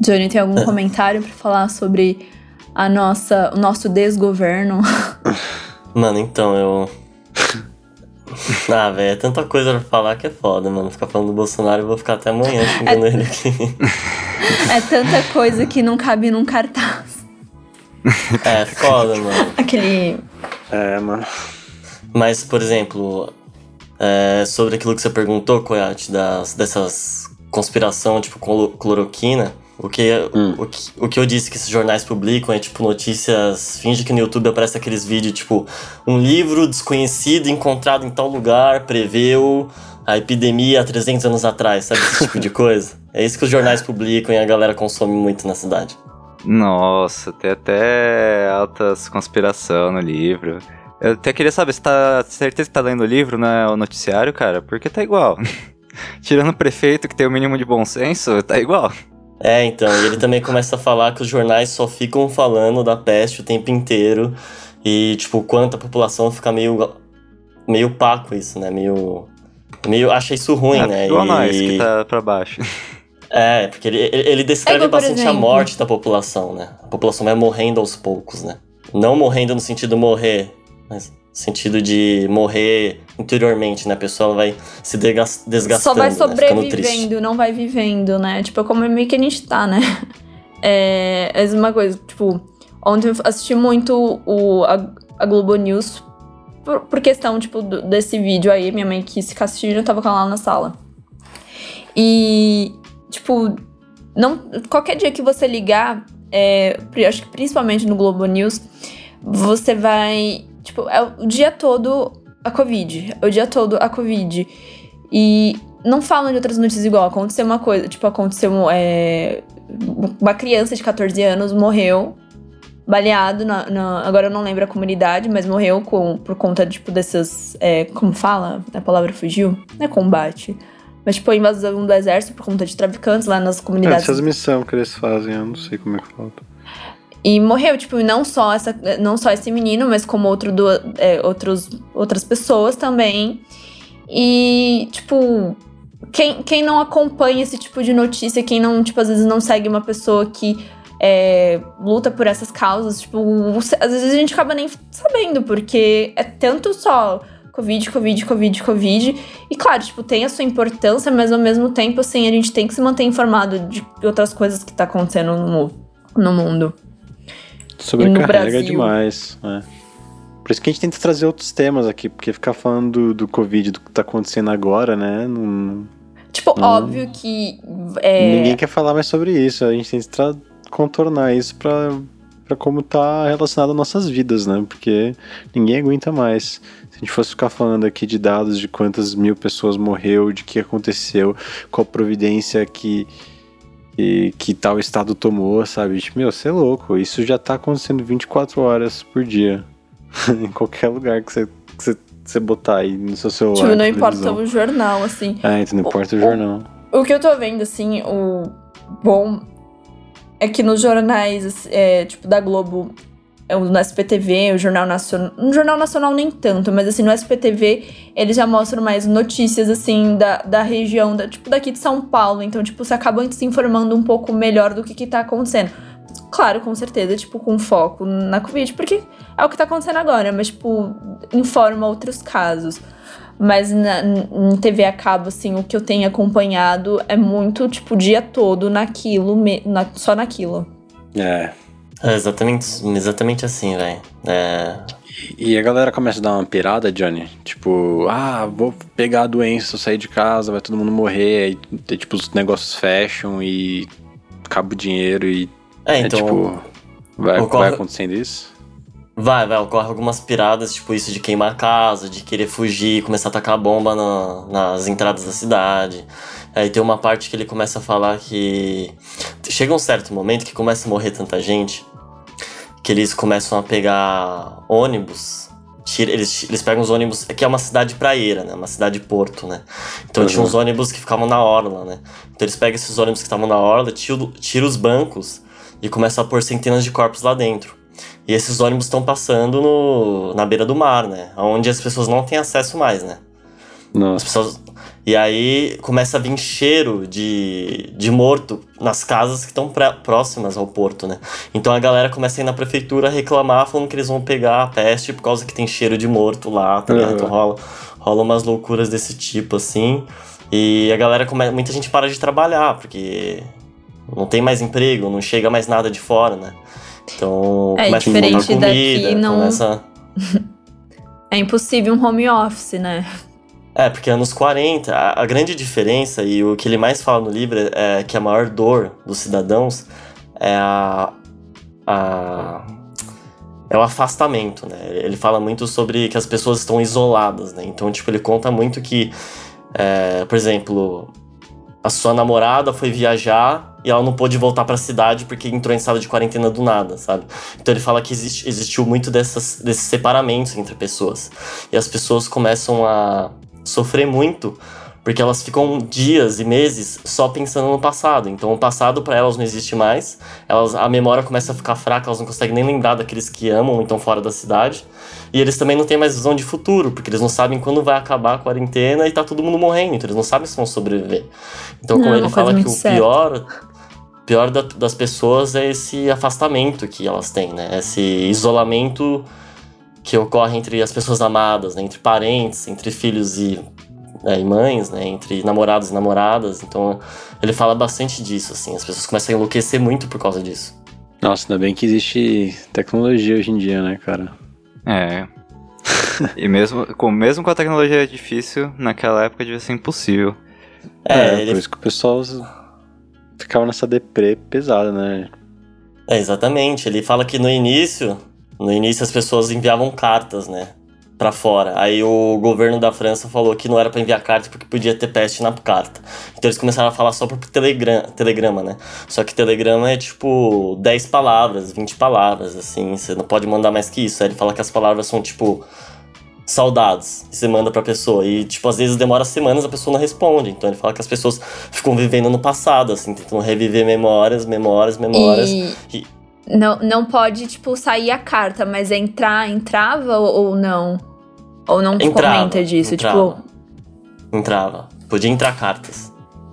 Johnny, tem algum comentário pra falar sobre a nossa, o nosso desgoverno? <laughs> Mano, então, eu. <laughs> ah, velho, é tanta coisa pra falar que é foda, mano. Ficar falando do Bolsonaro, eu vou ficar até amanhã xingando ele aqui. <laughs> é tanta coisa que não cabe num cartaz. É, foda, mano. Aquele. É, mano. Mas, por exemplo, é, sobre aquilo que você perguntou, Coyote, das, dessas conspiração, tipo, cloro- cloroquina, o que, Hum. o, que, o que eu disse que esses jornais publicam é, tipo, notícias... Finge que no YouTube aparece aqueles vídeos, tipo, um livro desconhecido encontrado em tal lugar preveu a epidemia há 300 anos atrás, sabe? Esse tipo de coisa. <laughs> É isso que os jornais publicam e a galera consome muito na cidade. Nossa, tem até altas conspiração no livro. Eu até queria saber, você tá certeza que tá lendo o livro, não é o noticiário, cara? Porque tá igual. <laughs> Tirando o prefeito que tem o mínimo de bom senso, tá igual. É, então, e ele também começa a falar que os jornais só ficam falando da peste o tempo inteiro e, tipo, quanto a população fica meio, meio paco isso, né? Meio, meio acha isso ruim, é, né? igual E- nós, que tá pra baixo. <laughs> É, porque ele, ele, descreve É igual, bastante a exemplo- morte da população, né? A população vai morrendo aos poucos, né? Não morrendo no sentido morrer, mas no sentido de morrer interiormente, né? A pessoa vai se desgastando, Só vai né? Sobrevivendo, não vai vivendo, né? Tipo, é como meio que a gente tá, né? <laughs> É, é uma coisa, tipo, ontem eu assisti muito o, a, a Globo News por, por questão, tipo, do- desse vídeo aí. Minha mãe quis ficar assistindo, eu tava com ela na sala. E, tipo, não, qualquer dia que você ligar, é, acho que principalmente no Globo News, você vai. Tipo, é o dia todo a Covid. É o dia todo a Covid. E não falam de outras notícias igual. Aconteceu uma coisa, tipo, aconteceu é, uma criança de 14 anos morreu baleado na, na- agora eu não lembro a comunidade, mas morreu com, por conta, tipo, dessas. é, como fala? A palavra fugiu? Não é combate. Mas, tipo, a invasão do exército por conta de traficantes lá nas É, comunidades essas missões que eles fazem, eu não sei como é que falta. e morreu, tipo, não só, essa, não só esse menino, mas como outro do, é, outros, outras pessoas também. E, tipo, quem, quem não acompanha esse tipo de notícia, quem não, tipo, às vezes não segue uma pessoa que é, luta por essas causas, tipo, às vezes a gente acaba nem sabendo, porque é tanto só Covid, Covid, Covid, Covid. E claro, tipo, tem a sua importância, mas ao mesmo tempo, assim, a gente tem que se manter informado de outras coisas que tá acontecendo no, no mundo. Sobrecarrega demais. É. Por isso que a gente tenta trazer outros temas aqui, porque ficar falando do, do Covid, do que tá acontecendo agora, né? não- Tipo, Hum. óbvio que. É, Ninguém quer falar mais sobre isso. A gente tenta contornar isso pra, pra como tá relacionado às nossas vidas, né? Porque ninguém aguenta mais. Se a gente fosse ficar falando aqui de dados de quantas mil pessoas morreu, de que aconteceu, qual providência que, que, que tal estado tomou, sabe? Tipo, Meu, você é louco. Isso já tá acontecendo 24 horas por dia. <laughs> em qualquer lugar que você, que você, você botar aí no seu celular. tipo, não importa o jornal, assim. É, então não importa o o- jornal. O que eu tô vendo, assim, o bom é que nos jornais, é, tipo, da Globo, é, no SPTV, o Jornal Nacional. No Jornal Nacional nem tanto, mas assim, no SPTV eles já mostram mais notícias, assim, da, da região, da, tipo, daqui de São Paulo. Então, tipo, você acaba se informando um pouco melhor do que, que tá acontecendo. Claro, com certeza, tipo, com foco na Covid, porque é o que tá acontecendo agora, mas, tipo, informa outros casos. Mas na, em TV a cabo, assim, o que eu tenho acompanhado é muito, tipo, o dia todo naquilo, me- na- só naquilo. É. É exatamente, exatamente assim, velho. É, E a galera começa a dar uma pirada, Johnny. Tipo, ah, vou pegar a doença, sair de casa, vai todo mundo morrer. Aí, tipo, os negócios fecham e acaba o dinheiro e é é, então. tipo. Vai, ocorre- vai acontecendo isso? Vai, vai, ocorre algumas piradas, tipo isso de queimar a casa, de querer fugir, começar a tacar bomba na- nas entradas da cidade. Aí tem uma parte que ele começa a falar que. Chega um certo momento que começa a morrer tanta gente que eles começam a pegar ônibus. tira- eles, eles pegam os ônibus. Aqui é uma cidade praieira, né? Uma cidade porto, né? Então Uhum. tinha uns ônibus que ficavam na orla, né? Então eles pegam esses ônibus que estavam na orla, tiram tira os bancos e começam a pôr centenas de corpos lá dentro. E esses ônibus estão passando no, na beira do mar, né? Onde as pessoas não têm acesso mais, né? As Nossa. pessoas... E aí começa a vir cheiro de, de morto nas casas que estão próximas ao porto, né? Então a galera começa a ir na prefeitura reclamar, falando que eles vão pegar a peste por causa que tem cheiro de morto lá, tá ligado? Uhum. Então rola, rola umas loucuras desse tipo, assim. E a galera começa. Muita gente para de trabalhar, porque não tem mais emprego, não chega mais nada de fora, né? Então É, começa a diferente comida, daqui, não- começa. <laughs> É impossível um home office, né? É, porque anos 40, a, a grande diferença e o que ele mais fala no livro é que a maior dor dos cidadãos é a. a é o afastamento, né? Ele fala muito sobre que as pessoas estão isoladas, né? Então, tipo, ele conta muito que, é, por exemplo, a sua namorada foi viajar e ela não pôde voltar pra cidade porque entrou em estado de quarentena do nada, sabe? Então ele fala que existe, existiu muito dessas, desses separamentos entre pessoas. E as pessoas começam a sofrer muito porque elas ficam dias e meses só pensando no passado. Então o passado para elas não existe mais. Elas a memória começa a ficar fraca, elas não conseguem nem lembrar daqueles que amam, então fora da cidade. E eles também não têm mais visão de futuro, porque eles não sabem quando vai acabar a quarentena e tá todo mundo morrendo, então eles não sabem se vão sobreviver. Então Não, como ele fala que o certa. pior pior da- das pessoas é esse afastamento que elas têm, né? Esse isolamento que ocorre entre as pessoas amadas, né? entre parentes, entre filhos e, né, e mães, né? entre namorados e namoradas. Então ele fala bastante disso, assim. As pessoas começam a enlouquecer muito por causa disso. Nossa, ainda bem que existe tecnologia hoje em dia, né, cara? É. e mesmo com, mesmo com a tecnologia difícil, naquela época devia ser impossível. É, ele por isso que o pessoal ficava nessa deprê pesada, né? É, exatamente. Ele fala que no início, no início as pessoas enviavam cartas, né, Pra fora. Aí o governo da França falou que não era pra enviar carta porque podia ter peste na carta. Então eles começaram a falar só por telegram, telegrama, né? Só que telegrama é tipo 10 palavras, 20 palavras, assim, você não pode mandar mais que isso. Aí ele fala que as palavras são tipo saudades, que você manda pra pessoa. E, tipo, às vezes demora semanas a pessoa não responde. Então ele fala que as pessoas ficam vivendo no passado, assim, tentando reviver memórias, memórias, memórias. E E- não, não pode, tipo, sair a carta, mas entrar, entrava ou, ou não? Ou não Entrava, comenta disso, entrava. tipo... Entrava. Podia entrar cartas.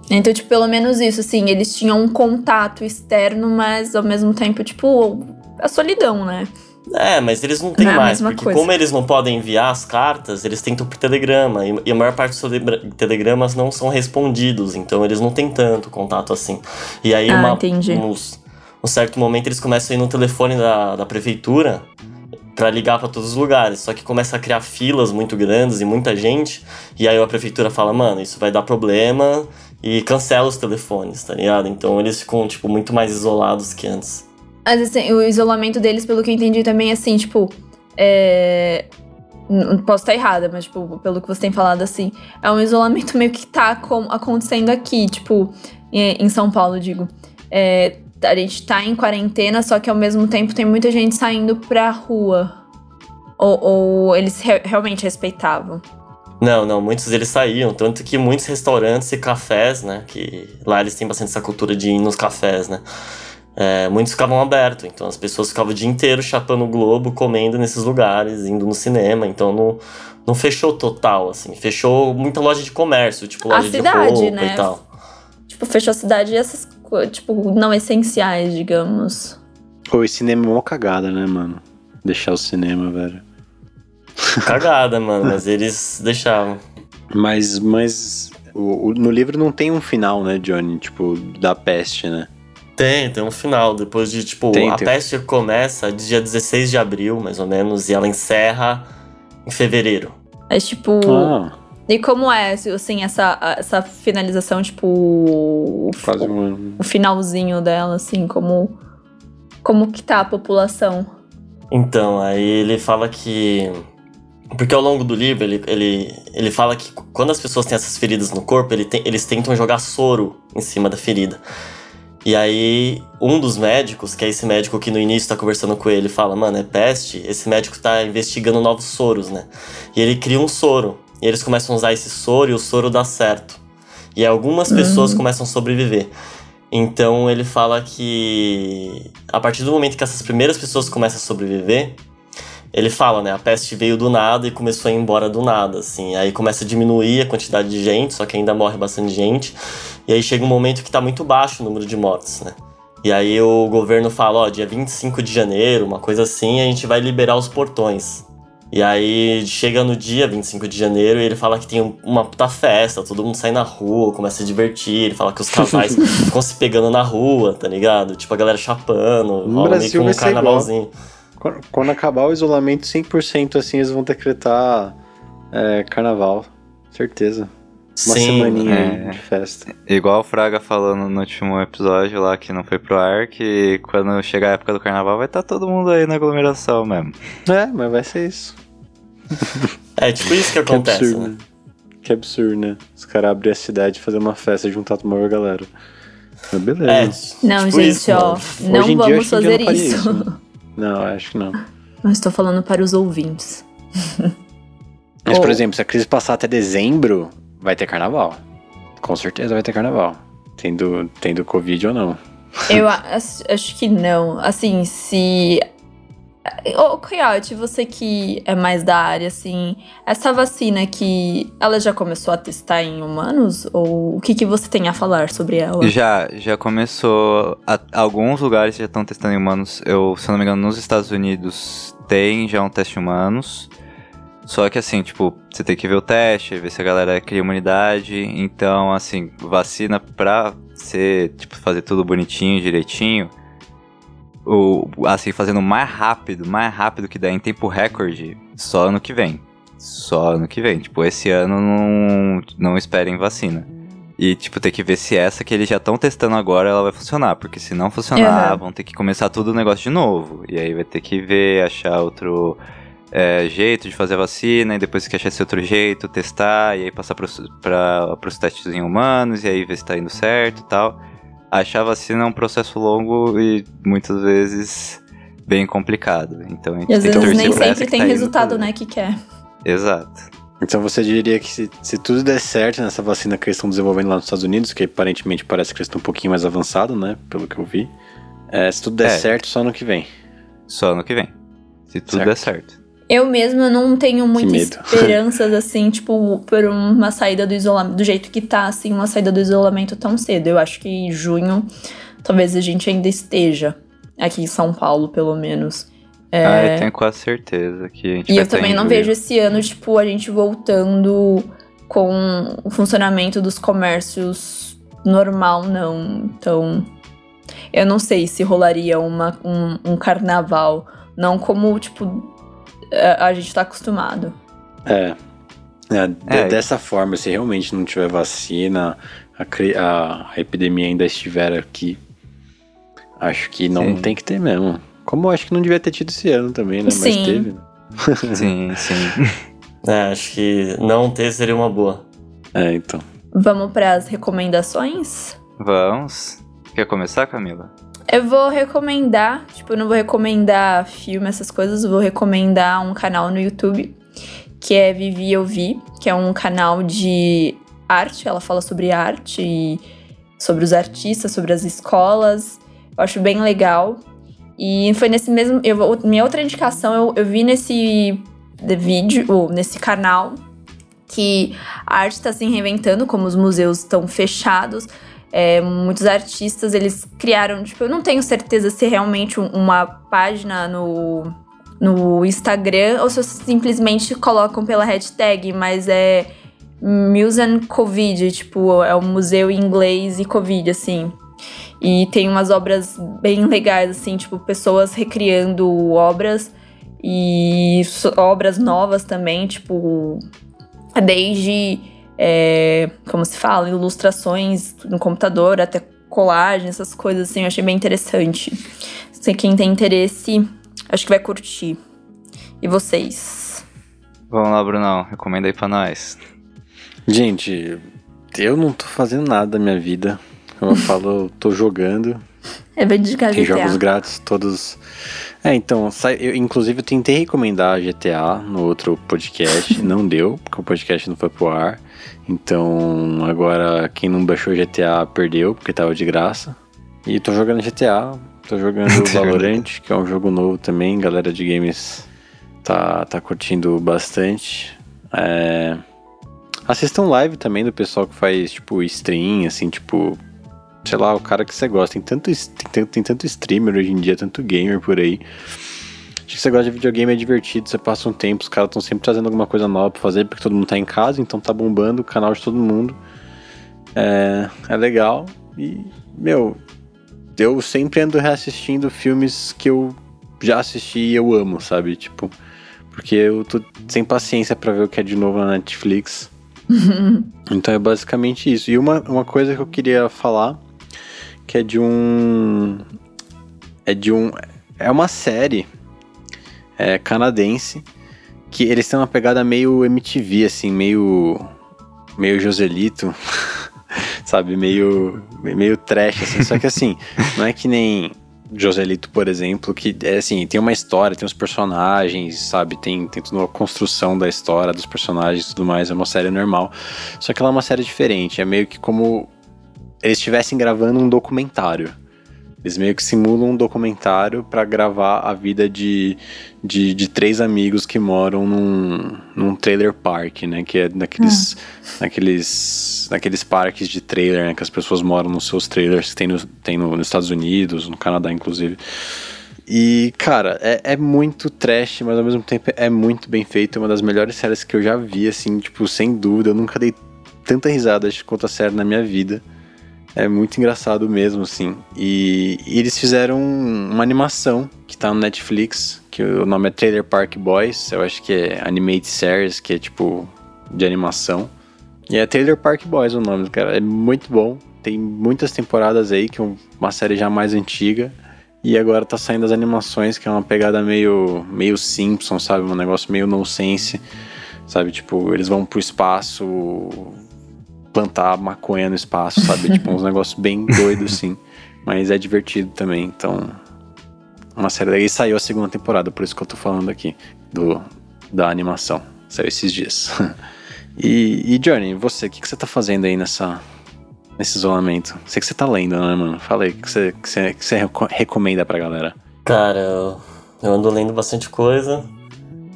Então, tipo, pelo menos isso, assim, eles tinham um contato externo, mas ao mesmo tempo, tipo, a solidão, né? É, mas eles não têm Não é mais, porque coisa. como eles não podem enviar as cartas, eles tentam por telegrama. E, e a maior parte dos telegramas não são respondidos, então eles não têm tanto contato assim. E aí, Ah, uma, entendi. uns- um certo momento, eles começam a ir no telefone da, da prefeitura pra ligar pra todos os lugares. Só que começa a criar filas muito grandes e muita gente. E aí a prefeitura fala, mano, isso vai dar problema. E cancela os telefones, tá ligado? Então eles ficam, tipo, muito mais isolados que antes. Mas assim, o isolamento deles, pelo que eu entendi, também é assim, tipo. É... Posso estar errada, mas, tipo, pelo que você tem falado, assim, é um isolamento <laughs> meio que tá acontecendo aqui, tipo, em em São Paulo, digo. É, a gente tá em quarentena, só que ao mesmo tempo tem muita gente saindo pra rua. Ou, ou eles re- realmente respeitavam. Não, não, muitos deles saíam, tanto que muitos restaurantes e cafés, né, que lá eles têm bastante essa cultura de ir nos cafés, né, é, muitos ficavam abertos, então as pessoas ficavam o dia inteiro chapando o globo, comendo nesses lugares, indo no cinema, então não, não fechou total, assim, fechou muita loja de comércio, tipo A loja cidade, de roupa né? e tal. Tipo, fechou a cidade e essas coisas, tipo, não essenciais, digamos. Pô, e cinema é uma cagada, né, mano? Deixar o cinema, velho. Cagada, mano, <laughs> mas eles deixavam. Mas, mas o- o- no livro não tem um final, né, Johnny? Tipo, da peste, né? Tem, tem um final. Depois de, tipo, Tem, a tem. peste começa dia 16 de abril, mais ou menos, e ela encerra em fevereiro. Mas, tipo. Ah, E como é, assim, essa, essa finalização, tipo. O, quase o, um. o finalzinho dela, assim, como. Como que tá a população? Então, aí ele fala que. Porque ao longo do livro ele, ele, ele fala que quando as pessoas têm essas feridas no corpo, ele tem- eles tentam jogar soro em cima da ferida. E aí, um dos médicos, que é esse médico que no início tá conversando com ele, fala: Mano, é peste. Esse médico tá investigando novos soros, né? E ele cria um soro. E eles começam a usar esse soro e o soro dá certo. E algumas pessoas começam a sobreviver. Então ele fala que a partir do momento que essas primeiras pessoas começam a sobreviver, ele fala, né, a peste veio do nada e começou a ir embora do nada, assim. Aí começa a diminuir a quantidade de gente, só que ainda morre bastante gente. E aí chega um momento que tá muito baixo o número de mortes, né? E aí o governo fala, ó, dia 25 de janeiro, uma coisa assim, a gente vai liberar os portões. E aí chega no dia 25 de janeiro e ele fala que tem uma puta festa, todo mundo sai na rua, começa a se divertir, ele fala que os casais <laughs> ficam se pegando na rua, tá ligado? Tipo, a galera chapando, rola meio que um carnavalzinho. Quando, quando acabar o isolamento 100% assim, eles vão decretar é, carnaval. Certeza. Uma Sim, semaninha é. de festa. Igual o Fraga falando no último episódio lá que não foi pro ar, que quando chegar a época do carnaval vai estar todo mundo aí na aglomeração mesmo. É, mas vai ser isso. <laughs> É tipo isso que Que acontece, absurdo, né? né? Que absurdo, né? Os caras abrir a cidade, fazer uma festa e juntar uma maior galera. Mas beleza. É, Não, tipo gente, isso, ó, mano. não vamos que fazer não isso. isso, né? Não, acho que não. Não estou falando para os ouvintes. Mas, Oh. por exemplo, se a crise passar até dezembro, vai ter carnaval. Com certeza vai ter carnaval. Tendo, tendo Covid ou não. Eu acho que não. Assim, se. Ô, Coyote, você que é mais da área, assim, essa vacina que ela já começou a testar em humanos? Ou o que, que você tem a falar sobre ela? Já, já começou. a- alguns lugares já estão testando em humanos. Eu, se não me engano, nos Estados Unidos tem já um teste em humanos. Só que assim, tipo, você tem que ver o teste, ver se a galera cria imunidade. Então, assim, vacina pra ser, tipo, fazer tudo bonitinho, direitinho. O, assim, fazendo mais rápido, mais rápido que dá em tempo recorde, só ano que vem. Só ano que vem. Tipo, esse ano não, não esperem vacina. E, tipo, tem que ver se essa que eles já estão testando agora, ela vai funcionar. Porque se não funcionar, Uhum. vão ter que começar tudo o negócio de novo. E aí vai ter que ver, achar outro é, jeito de fazer a vacina. E depois que achar esse outro jeito, testar. E aí passar pra, pros testes em humanos. E aí ver se tá indo certo e tal. Achar a vacina é um processo longo e muitas vezes bem complicado. Então a gente E às tem vezes nem sempre que tem tá resultado, né, que quer. Exato. Então você diria que se, se tudo der certo nessa vacina que eles estão desenvolvendo lá nos Estados Unidos, que aparentemente parece que eles estão um pouquinho mais avançados, né? Pelo que eu vi. é, se tudo der É. certo, só ano que vem. Só ano que vem. Se tudo Certo. der certo. Eu mesma não tenho muitas <laughs> esperanças, assim, tipo, por uma saída do isolamento, do jeito que tá, assim, uma saída do isolamento tão cedo. Eu acho que em junho, talvez a gente ainda esteja, aqui em São Paulo, pelo menos. É, Ah, eu tenho quase certeza que a gente E vai eu também não vejo esse ano, tipo, a gente voltando com o funcionamento dos comércios normal, não. Então, eu não sei se rolaria uma, um, um carnaval. Não como, tipo, a, a gente tá acostumado. É. É, de- É. Dessa forma, se realmente não tiver vacina, a, cri- a epidemia ainda estiver aqui, acho que não Sim. tem que ter mesmo. Como eu acho que não devia ter tido esse ano também, né? Mas Sim. teve. né? <laughs> <laughs> Sim, sim. É, acho que não ter seria uma boa. É, então. Vamos para as recomendações? Vamos. Quer começar, Camila? Eu vou recomendar, tipo, eu não vou recomendar filme, essas coisas, vou recomendar um canal no YouTube que é Vivi Eu Vi, que é um canal de arte, ela fala sobre arte e sobre os artistas, sobre as escolas. Eu acho bem legal. E foi nesse mesmo. Eu, minha outra indicação eu, eu vi nesse de vídeo, ou nesse canal, que a arte está se reinventando, como os museus estão fechados. É, muitos artistas eles criaram, tipo, eu não tenho certeza se é realmente um- uma página no, no Instagram ou se simplesmente colocam pela hashtag, mas é Museum Covid, tipo, é o museu em inglês e Covid, assim. E tem umas obras bem legais, assim, tipo, pessoas recriando obras e obras novas também, tipo, desde, é, como se fala, ilustrações no computador até colagem, essas coisas assim, eu achei bem interessante. Se quem tem interesse, acho que vai curtir. E vocês? Vamos lá, Brunão. Recomenda aí pra nós. Gente, eu não tô fazendo nada da minha vida. Como eu falo, eu tô jogando. É bem de Tem GTA. jogos grátis, todos. É, então, eu, inclusive eu tentei recomendar GTA no outro podcast, <laughs> não deu, porque o podcast não foi pro ar. Então agora quem não baixou GTA perdeu, porque tava de graça. E tô jogando GTA, <laughs> tô jogando Valorant, que é um jogo novo também, galera de games tá, tá curtindo bastante. É... Assistam live também do pessoal que faz, tipo, stream, assim, tipo, sei lá, o cara que você gosta. Tem tanto, tem, tem tanto streamer hoje em dia, tanto gamer por aí. Acho que você gosta de videogame, é divertido, você passa um tempo, os caras estão sempre trazendo alguma coisa nova pra fazer, porque todo mundo tá em casa, então tá bombando o canal de todo mundo. É, é legal. E, meu, eu sempre ando reassistindo filmes que eu já assisti e eu amo, sabe? Tipo, porque eu tô sem paciência para ver o que é de novo na Netflix. <laughs> então é basicamente isso. E uma, uma coisa que eu queria falar, que é de um. É de um. É uma série é, canadense que eles têm uma pegada meio MTV, assim, meio. meio Joselito. <laughs> sabe, meio, meio trash, assim. Só que assim, não é que nem Joselito, por exemplo, que é assim, tem uma história, tem os personagens, sabe? Tem, tem toda uma construção da história, dos personagens e tudo mais. É uma série normal. Só que ela é uma série diferente. É meio que como eles estivessem gravando um documentário. Eles meio que simulam um documentário para gravar a vida de, de, de, três amigos que moram num, num trailer park, né? Que é naqueles, hum. naqueles, naqueles parques de trailer, né? Que as pessoas moram nos seus trailers que tem, no, tem no, nos Estados Unidos, no Canadá, inclusive. E, cara, é, é muito trash, mas ao mesmo tempo é muito bem feito. É uma das melhores séries que eu já vi, assim, tipo, sem dúvida. Eu nunca dei tanta risada quanto a série na minha vida. É muito engraçado mesmo, assim. E, e, eles fizeram uma animação que tá no Netflix, que o nome é Trailer Park Boys. Eu acho que é Animate Series, que é tipo de animação. E é Trailer Park Boys o nome, cara. É muito bom. Tem muitas temporadas aí, que é uma série já mais antiga. E agora tá saindo as animações, que é uma pegada meio, meio Simpson, sabe? Um negócio meio nonsense. Sabe? Tipo, eles vão pro espaço plantar maconha no espaço, sabe? <laughs> tipo, uns negócios bem doidos, assim. Mas é divertido também, então. Uma série daí saiu a segunda temporada, por isso que eu tô falando aqui do, da animação. Saiu esses dias. <laughs> e, e Johnny, você, o que, que você tá fazendo aí nessa, nesse isolamento? Sei que você tá lendo, né, mano? Fala aí, o que você, que você, que você recomenda pra galera? Cara, eu, eu ando lendo bastante coisa.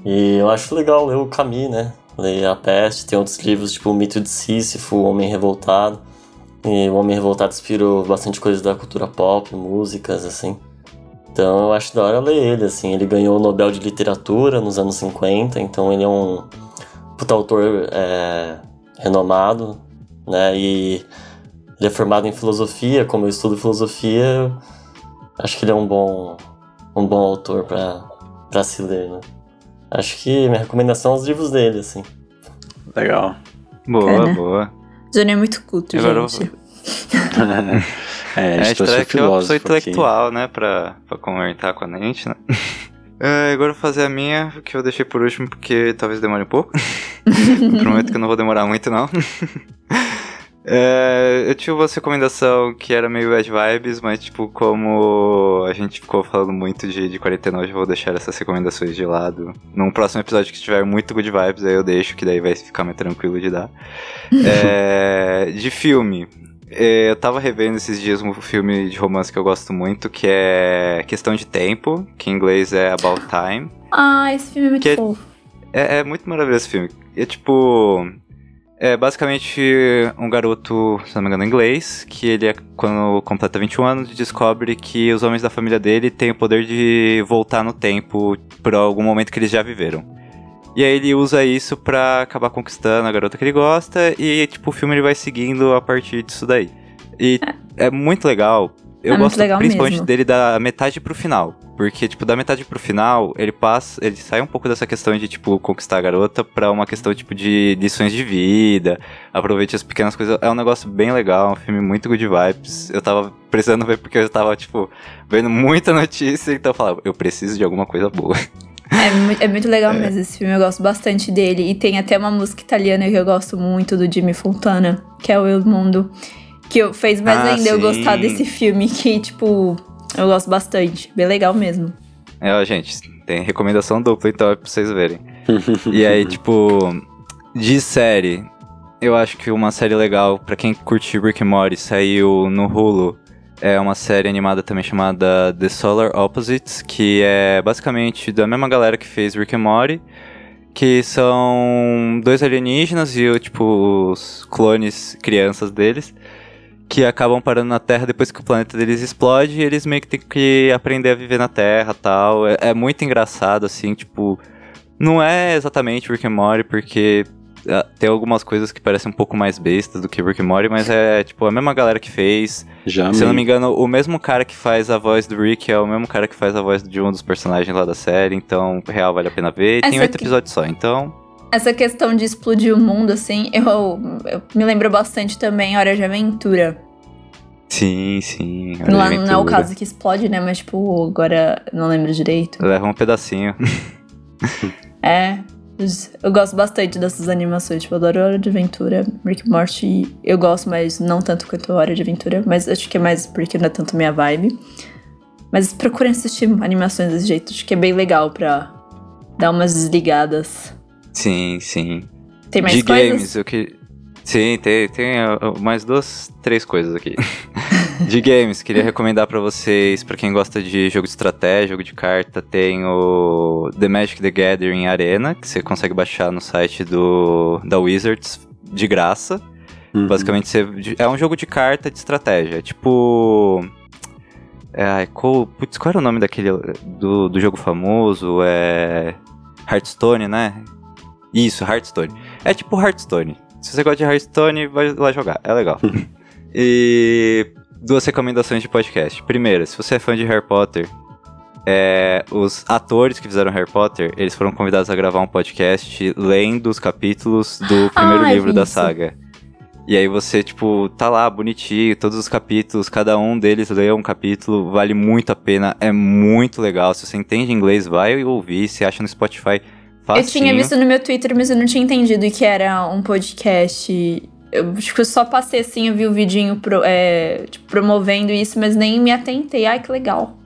E eu acho legal ler o Camus, né? Leia A Peste, tem outros livros tipo O Mito de Sísifo, O Homem Revoltado. E O Homem Revoltado inspirou bastante coisas da cultura pop, músicas, assim. Então eu acho da hora ler ele, assim. Ele ganhou o Nobel de Literatura nos anos 50, então ele é um puta autor é, renomado, né? E ele é formado em filosofia, como eu estudo filosofia, acho que ele é um bom, um bom autor para se ler, né? Acho que minha recomendação é os livros dele, assim. Legal. Boa, é, boa. Johnny é muito culto, Agora gente. <laughs> é, a gente é, que é uma pessoa intelectual, aqui. né, pra, pra comentar com a gente, né? <laughs> É, agora eu vou fazer a minha, que eu deixei por último porque talvez demore um pouco. <laughs> prometo que eu não vou demorar muito, não. É, eu tive uma recomendação que era meio bad vibes, mas tipo, como a gente ficou falando muito de, de quarentena hoje, eu vou deixar essas recomendações de lado. Num próximo episódio que tiver muito good vibes, aí eu deixo, que daí vai ficar mais tranquilo de dar. <laughs> é, de filme. É, eu tava revendo esses dias um filme de romance que eu gosto muito, que é Questão de Tempo, que em inglês é About Time. Ah, esse filme é muito é fofo. É, é, muito maravilhoso esse filme. É tipo. É basicamente um garoto, se não me engano, inglês, que ele, é, quando completa 21 anos, descobre que os homens da família dele têm o poder de voltar no tempo por algum momento que eles já viveram. E aí ele usa isso pra acabar conquistando a garota que ele gosta, e tipo, o filme ele vai seguindo a partir disso daí. E é, é muito legal. Eu é gosto principalmente mesmo. dele da metade pro final. Porque, tipo, da metade pro final, ele passa. Ele sai um pouco dessa questão de, tipo, conquistar a garota pra uma questão, tipo, de lições de vida. Aproveite as pequenas coisas. É um negócio bem legal, um filme muito good vibes. Eu tava precisando ver porque eu tava, tipo, vendo muita <laughs> notícia, então eu falava, eu preciso de alguma coisa boa. É, é muito legal <laughs> é. mesmo esse filme, eu gosto bastante dele. E tem até uma música italiana que eu gosto muito, do Jimmy Fontana, que é o Il Mundo. Que fez mais ah, ainda sim. eu gostar desse filme, que, tipo, eu gosto bastante. Bem legal mesmo. É, ó, gente, tem recomendação dupla, então é pra vocês verem. e aí, <laughs> tipo, de série. eu acho que uma série legal, pra quem curte Rick and Morty, saiu no Hulu. É uma série animada também chamada The Solar Opposites, que é basicamente da mesma galera que fez Rick and Morty, que são dois alienígenas e tipo os clones crianças deles que acabam parando na Terra depois que o planeta deles explode e eles meio que têm que aprender a viver na Terra tal. É, é muito engraçado, assim, tipo. Não é exatamente Rick and Morty, porque ah, tem algumas coisas que parecem um pouco mais bestas do que Rick and Morty, mas é tipo a mesma galera que fez. Já Se eu não me engano, o mesmo cara que faz a voz do Rick é o mesmo cara que faz a voz de um dos personagens lá da série, então real vale a pena ver. E tem oito aqui- episódios só, então. Essa questão de explodir o mundo, assim, eu, eu me lembro bastante também Hora de Aventura. Sim, sim. De Não, não é o caso que explode, né? Mas, tipo, agora não lembro direito. Leva um pedacinho. <laughs> É. Eu gosto bastante dessas animações. Tipo, eu adoro Hora de Aventura. Rick Morty eu gosto, mas não tanto quanto Hora de Aventura. Mas acho que é mais porque não é tanto minha vibe. Mas procurem assistir animações desse jeito. Acho que é bem legal pra dar umas desligadas. Sim, sim. Tem mais de coisas? games, eu que. Sim, tem, tem uh, mais duas, três coisas aqui. <laughs> de games, queria recomendar pra vocês, pra quem gosta de jogo de estratégia, jogo de carta, tem o The Magic the Gathering Arena, que você consegue baixar no site do da Wizards de graça. Uhum. Basicamente, você, é um jogo de carta de estratégia. É tipo. É, ai, qual, putz, qual era o nome daquele. Do, do jogo famoso? É. Hearthstone, né? Isso, Hearthstone. É tipo Hearthstone. Se você gosta de Hearthstone, vai lá jogar. É legal. <laughs> e. Duas recomendações de podcast. Primeira, se você é fã de Harry Potter, é, os atores que fizeram Harry Potter, eles foram convidados a gravar um podcast lendo os capítulos do primeiro Ah, livro da isso. saga. E aí você, tipo, tá lá, bonitinho, todos os capítulos, cada um deles lê um capítulo, vale muito a pena, é muito legal. Se você entende inglês, vai ouvir, se acha no Spotify, Eu facinho. tinha visto no meu Twitter, mas eu não tinha entendido que era um podcast. Eu acho que eu só passei assim, eu vi o vidinho pro- é, tipo, promovendo isso, mas nem me atentei. Ai, que legal.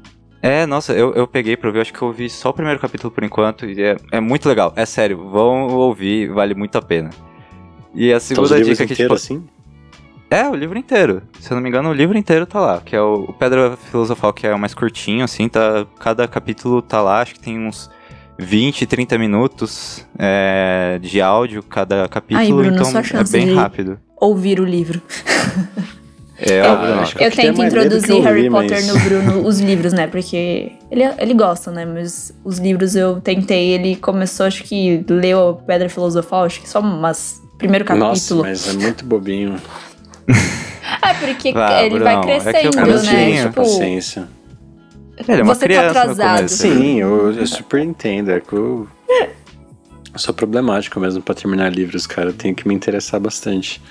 É, nossa, eu, eu peguei pra ouvir, acho que eu ouvi só o primeiro capítulo por enquanto, e é, é muito legal, é sério, vão ouvir, vale muito a pena. E a Então, os segunda livros dica que, inteiros, tipo, assim? É, o livro inteiro. Se eu não me engano, o livro inteiro tá lá. Que é o, o Pedra Filosofal, que é o mais curtinho, assim, tá. Cada capítulo tá lá, acho que tem uns 20, 30 minutos é, de áudio cada capítulo, Bruno, então é bem rápido. Ouvir o livro. É, Ah, óbvio, não. acho que Eu tento introduzir eu Harry Potter mas- no Bruno, os livros, né? Porque ele, ele gosta, né? Mas os livros eu tentei, ele começou, acho que leu a Pedra Filosofal, acho que só umas. Primeiro capítulo. Nossa, mas é muito bobinho. <laughs> É, porque Ah, ele Bruno, vai é que eu crescendo, Eu não Comecinho. tinha né? essa Tipo, paciência. Ele é uma Você tá criança no atrasado. Sim, eu, eu super entendo. É que eu, eu sou problemático mesmo pra terminar livros, cara. Eu tenho que me interessar bastante.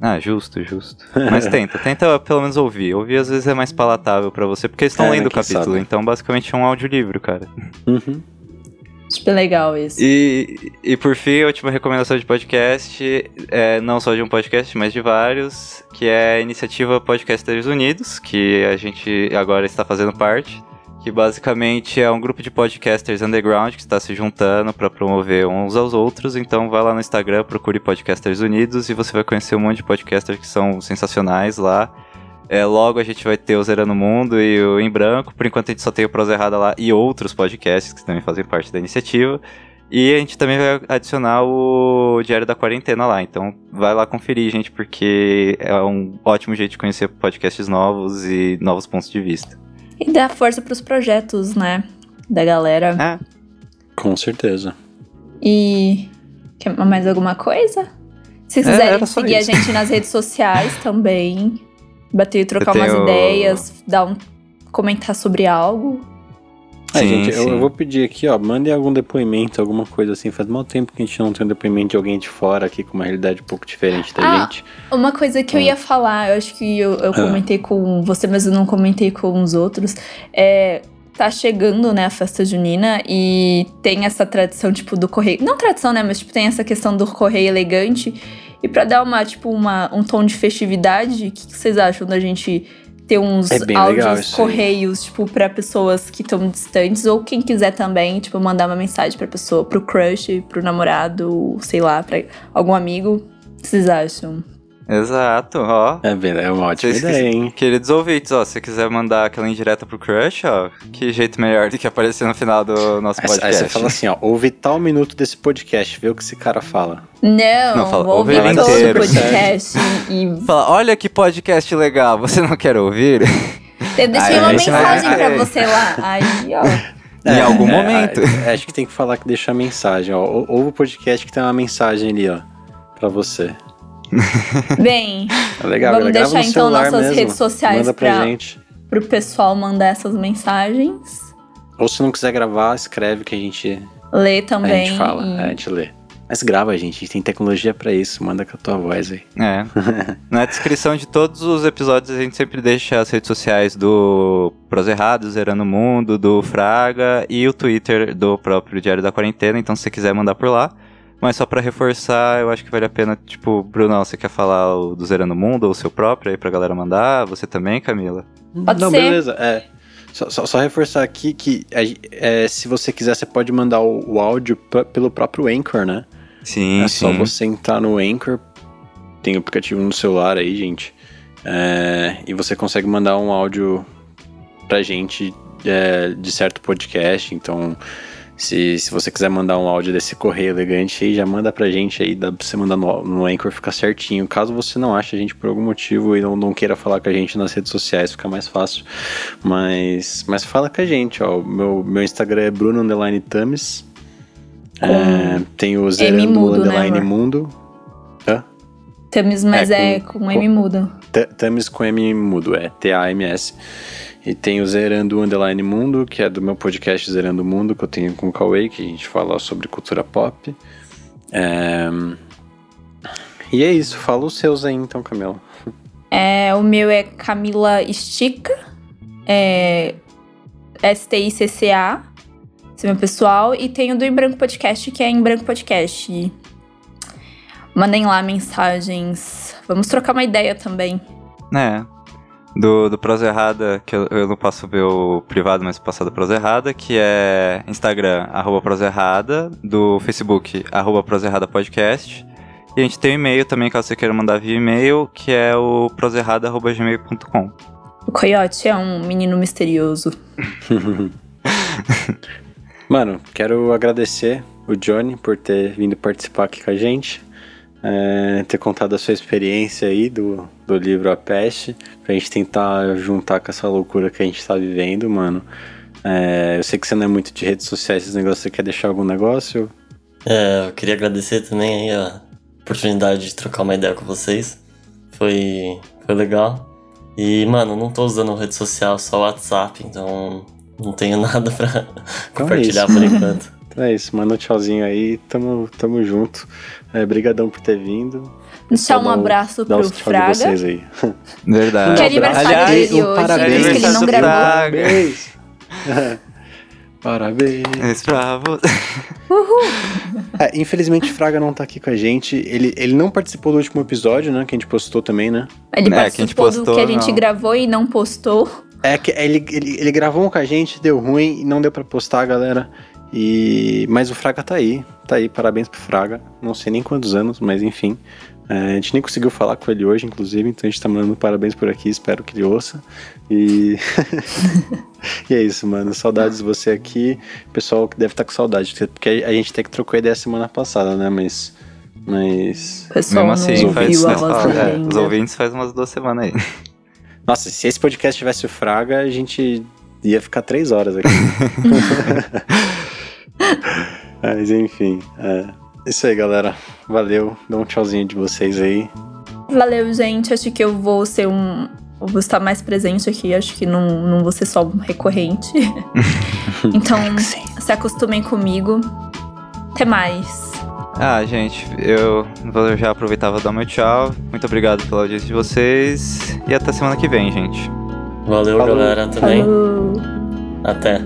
Ah, justo, justo. Mas <laughs> tenta, tenta pelo menos ouvir. Ouvir às vezes é mais palatável pra você, porque eles estão É, lendo o quem capítulo, sabe. então basicamente é um audiolivro, cara. Uhum. Tipo, legal isso. E, e por fim, a última recomendação de podcast, é, não só de um podcast, mas de vários, que é a iniciativa Podcasters Unidos, que a gente agora está fazendo parte, que basicamente é um grupo de podcasters underground que está se juntando para promover uns aos outros. Então vai lá no Instagram, procure Podcasters Unidos e você vai conhecer um monte de podcasters que são sensacionais lá. É, logo a gente vai ter o Zerando Mundo e o Em Branco. Por enquanto a gente só tem o Prosa Errada lá e outros podcasts que também fazem parte da iniciativa. E a gente também vai adicionar o Diário da Quarentena lá. Então vai lá conferir, gente, porque é um ótimo jeito de conhecer podcasts novos e novos pontos de vista. E dá força pros projetos, né? Da galera. É, Com certeza. E. Quer mais alguma coisa? Se É, quiserem só seguir a isso. gente nas redes sociais <laughs> também. Bater e trocar Eu umas tenho- ideias, dar um. comentar sobre algo. É, Sim, gente, eu, sim. eu vou pedir aqui, ó, mandem algum depoimento, alguma coisa assim. Faz mal tempo que a gente não tem um depoimento de alguém de fora aqui com uma realidade um pouco diferente da Ah, gente. Uma coisa que eu Ah. ia falar, eu acho que eu, eu Ah. comentei com você, mas eu não comentei com os outros. É. Tá chegando, né, a festa junina e tem essa tradição, tipo, do correio. Não tradição, né, mas tipo, tem essa questão do correio elegante. E pra dar uma, tipo, uma, um tom de festividade, o que, que vocês acham da gente ter uns É áudios, correios, tipo, pra pessoas que estão distantes, ou quem quiser também, tipo, mandar uma mensagem pra pessoa, pro crush, pro namorado, sei lá, pra algum amigo. que vocês acham? Exato, ó. É, bem, é uma ótima Vocês ideia, hein? Queridos ouvintes, ó, se você quiser mandar aquela indireta pro crush, ó, que jeito melhor do que aparecer no final do nosso Aí, aí podcast. você fala assim, ó, ouve tal minuto desse podcast, vê o que esse cara fala. Não, Não, fala, vou ouve ouvir ele todo o inteiro. podcast e <laughs> Fala, olha que podcast legal, você não quer ouvir? eu deixei Aí uma você vai mensagem pra você lá. Aí, ó. <laughs> em algum momento. é, acho que tem que falar que deixa a mensagem, ó. Ou- Ouve o podcast que tem uma mensagem ali, ó, pra você. <laughs> Bem, É legal, Vamos grava deixar, então, nossas mesmo. redes sociais Manda pra, pra- gente. pro pessoal mandar essas mensagens. Ou se não quiser gravar, escreve que a gente, Lê a também. gente fala, e- é, a gente lê. Mas grava, gente, a gente tem tecnologia pra isso, manda com a tua voz aí. É. <laughs> Na descrição de todos os episódios a gente sempre deixa as redes sociais do Pros Errados, Zerando o Mundo, do Fraga e o Twitter do próprio Diário da Quarentena, então se você quiser mandar por lá. Mas só pra reforçar, eu acho que vale a pena, tipo, Brunão, você quer falar o do Zerando Mundo ou o seu próprio aí pra galera mandar? Você também, Camila? Pode não, ser. beleza, é. Só, só- só reforçar aqui que é, se você quiser, você pode mandar o, o áudio pelo próprio Anchor, né? Sim, é só sim. você entrar no Anchor, tem o aplicativo no celular aí, gente. é, e você consegue mandar um áudio pra gente é, de certo podcast. Então, se, se você quiser mandar um áudio desse correio elegante aí, já manda pra gente aí, dá pra você mandar no, no Anchor, fica certinho. Caso você não ache a gente por algum motivo e não, não queira falar com a gente nas redes sociais, fica mais fácil. Mas, mas fala com a gente, ó. Meu, meu Instagram é Bruno Underline Tamis. É, tem o Zerando mudo, né, Underline amor? Mundo. Hã? Temos, mas É, é, com- com, M mudo. T- Tamis com M mudo, é T-A-M-S. E tem o Zerando Underline Mundo, que é do meu podcast Zerando o Mundo, que eu tenho com o Cauê, que a gente fala sobre cultura pop. É, E é isso, fala os seus aí então, Camila. É, o meu é Camila Estica. É S-T-I-C-C-A. Esse é meu pessoal. E tem o do Em Branco Podcast, que é Em Branco Podcast. Mandem lá mensagens. Vamos trocar uma ideia também. É. Do, do Prosa Errada, que eu, eu não posso ver o privado, mas passar do Prosa Errada, que é Instagram, arroba Prosa Errada, do Facebook, arroba Prosa Errada Podcast. E a gente tem um e-mail também, caso você queira mandar via e-mail, que é o proserrada.gmail.com. O Coyote é um menino misterioso. <laughs> Mano, quero agradecer o Johnny por ter vindo participar aqui com a gente. É, ter contado a sua experiência aí do, do livro A Peste, pra gente tentar juntar com essa loucura que a gente tá vivendo, mano. É, eu sei que você não é muito de redes sociais, esses negócios, você quer deixar algum negócio? É, eu queria agradecer também aí a oportunidade de trocar uma ideia com vocês. Foi, foi legal. E, mano, não tô usando rede social, só WhatsApp, então não tenho <laughs> nada pra compartilhar isso. por enquanto. <laughs> Então é isso, manda um tchauzinho aí, tamo, tamo junto. É, brigadão por ter vindo. Deixar um o- abraço pro Fraga. vocês aí. Verdade. Que é aniversário Aliás, dele um hoje, parabéns. que ele não do gravou. Fraga. Parabéns. Parabéns. Pra você. É, infelizmente, Fraga não tá aqui com a gente. Ele, ele não participou do último episódio, né? Que a gente postou também, né? Ele É, que a gente participou do postou, que a gente não. gravou e não postou. É que ele, ele, ele gravou um com a gente, deu ruim e não deu pra postar, galera. E mas o Fraga tá aí, tá aí, parabéns pro Fraga. Não sei nem quantos anos, mas enfim. É, a gente nem conseguiu falar com ele hoje, inclusive, então a gente tá mandando parabéns por aqui, espero que ele ouça. E, <laughs> e é isso, mano. Saudades de você aqui. Pessoal que deve estar com saudade, porque a gente até que trocou ideia semana passada, né? Mas. Mas. Pessoal Mesmo não assim, ouviu faz, dele é, os ouvintes faz umas duas semanas aí. Nossa, se esse podcast tivesse o Fraga, a gente ia ficar três horas aqui. <laughs> Mas enfim, é. Isso aí, galera. Valeu. Dá um tchauzinho de vocês aí. Valeu, gente. Acho que eu vou ser um. Eu vou estar mais presente aqui. Acho que não, não vou ser só um recorrente. <laughs> então, Sim. se acostumem comigo. Até mais. Ah, gente, eu vou já aproveitar e vou dar meu tchau. Muito obrigado pela audiência de vocês. E até semana que vem, gente. Valeu, Falou. galera, também. Falou. Até.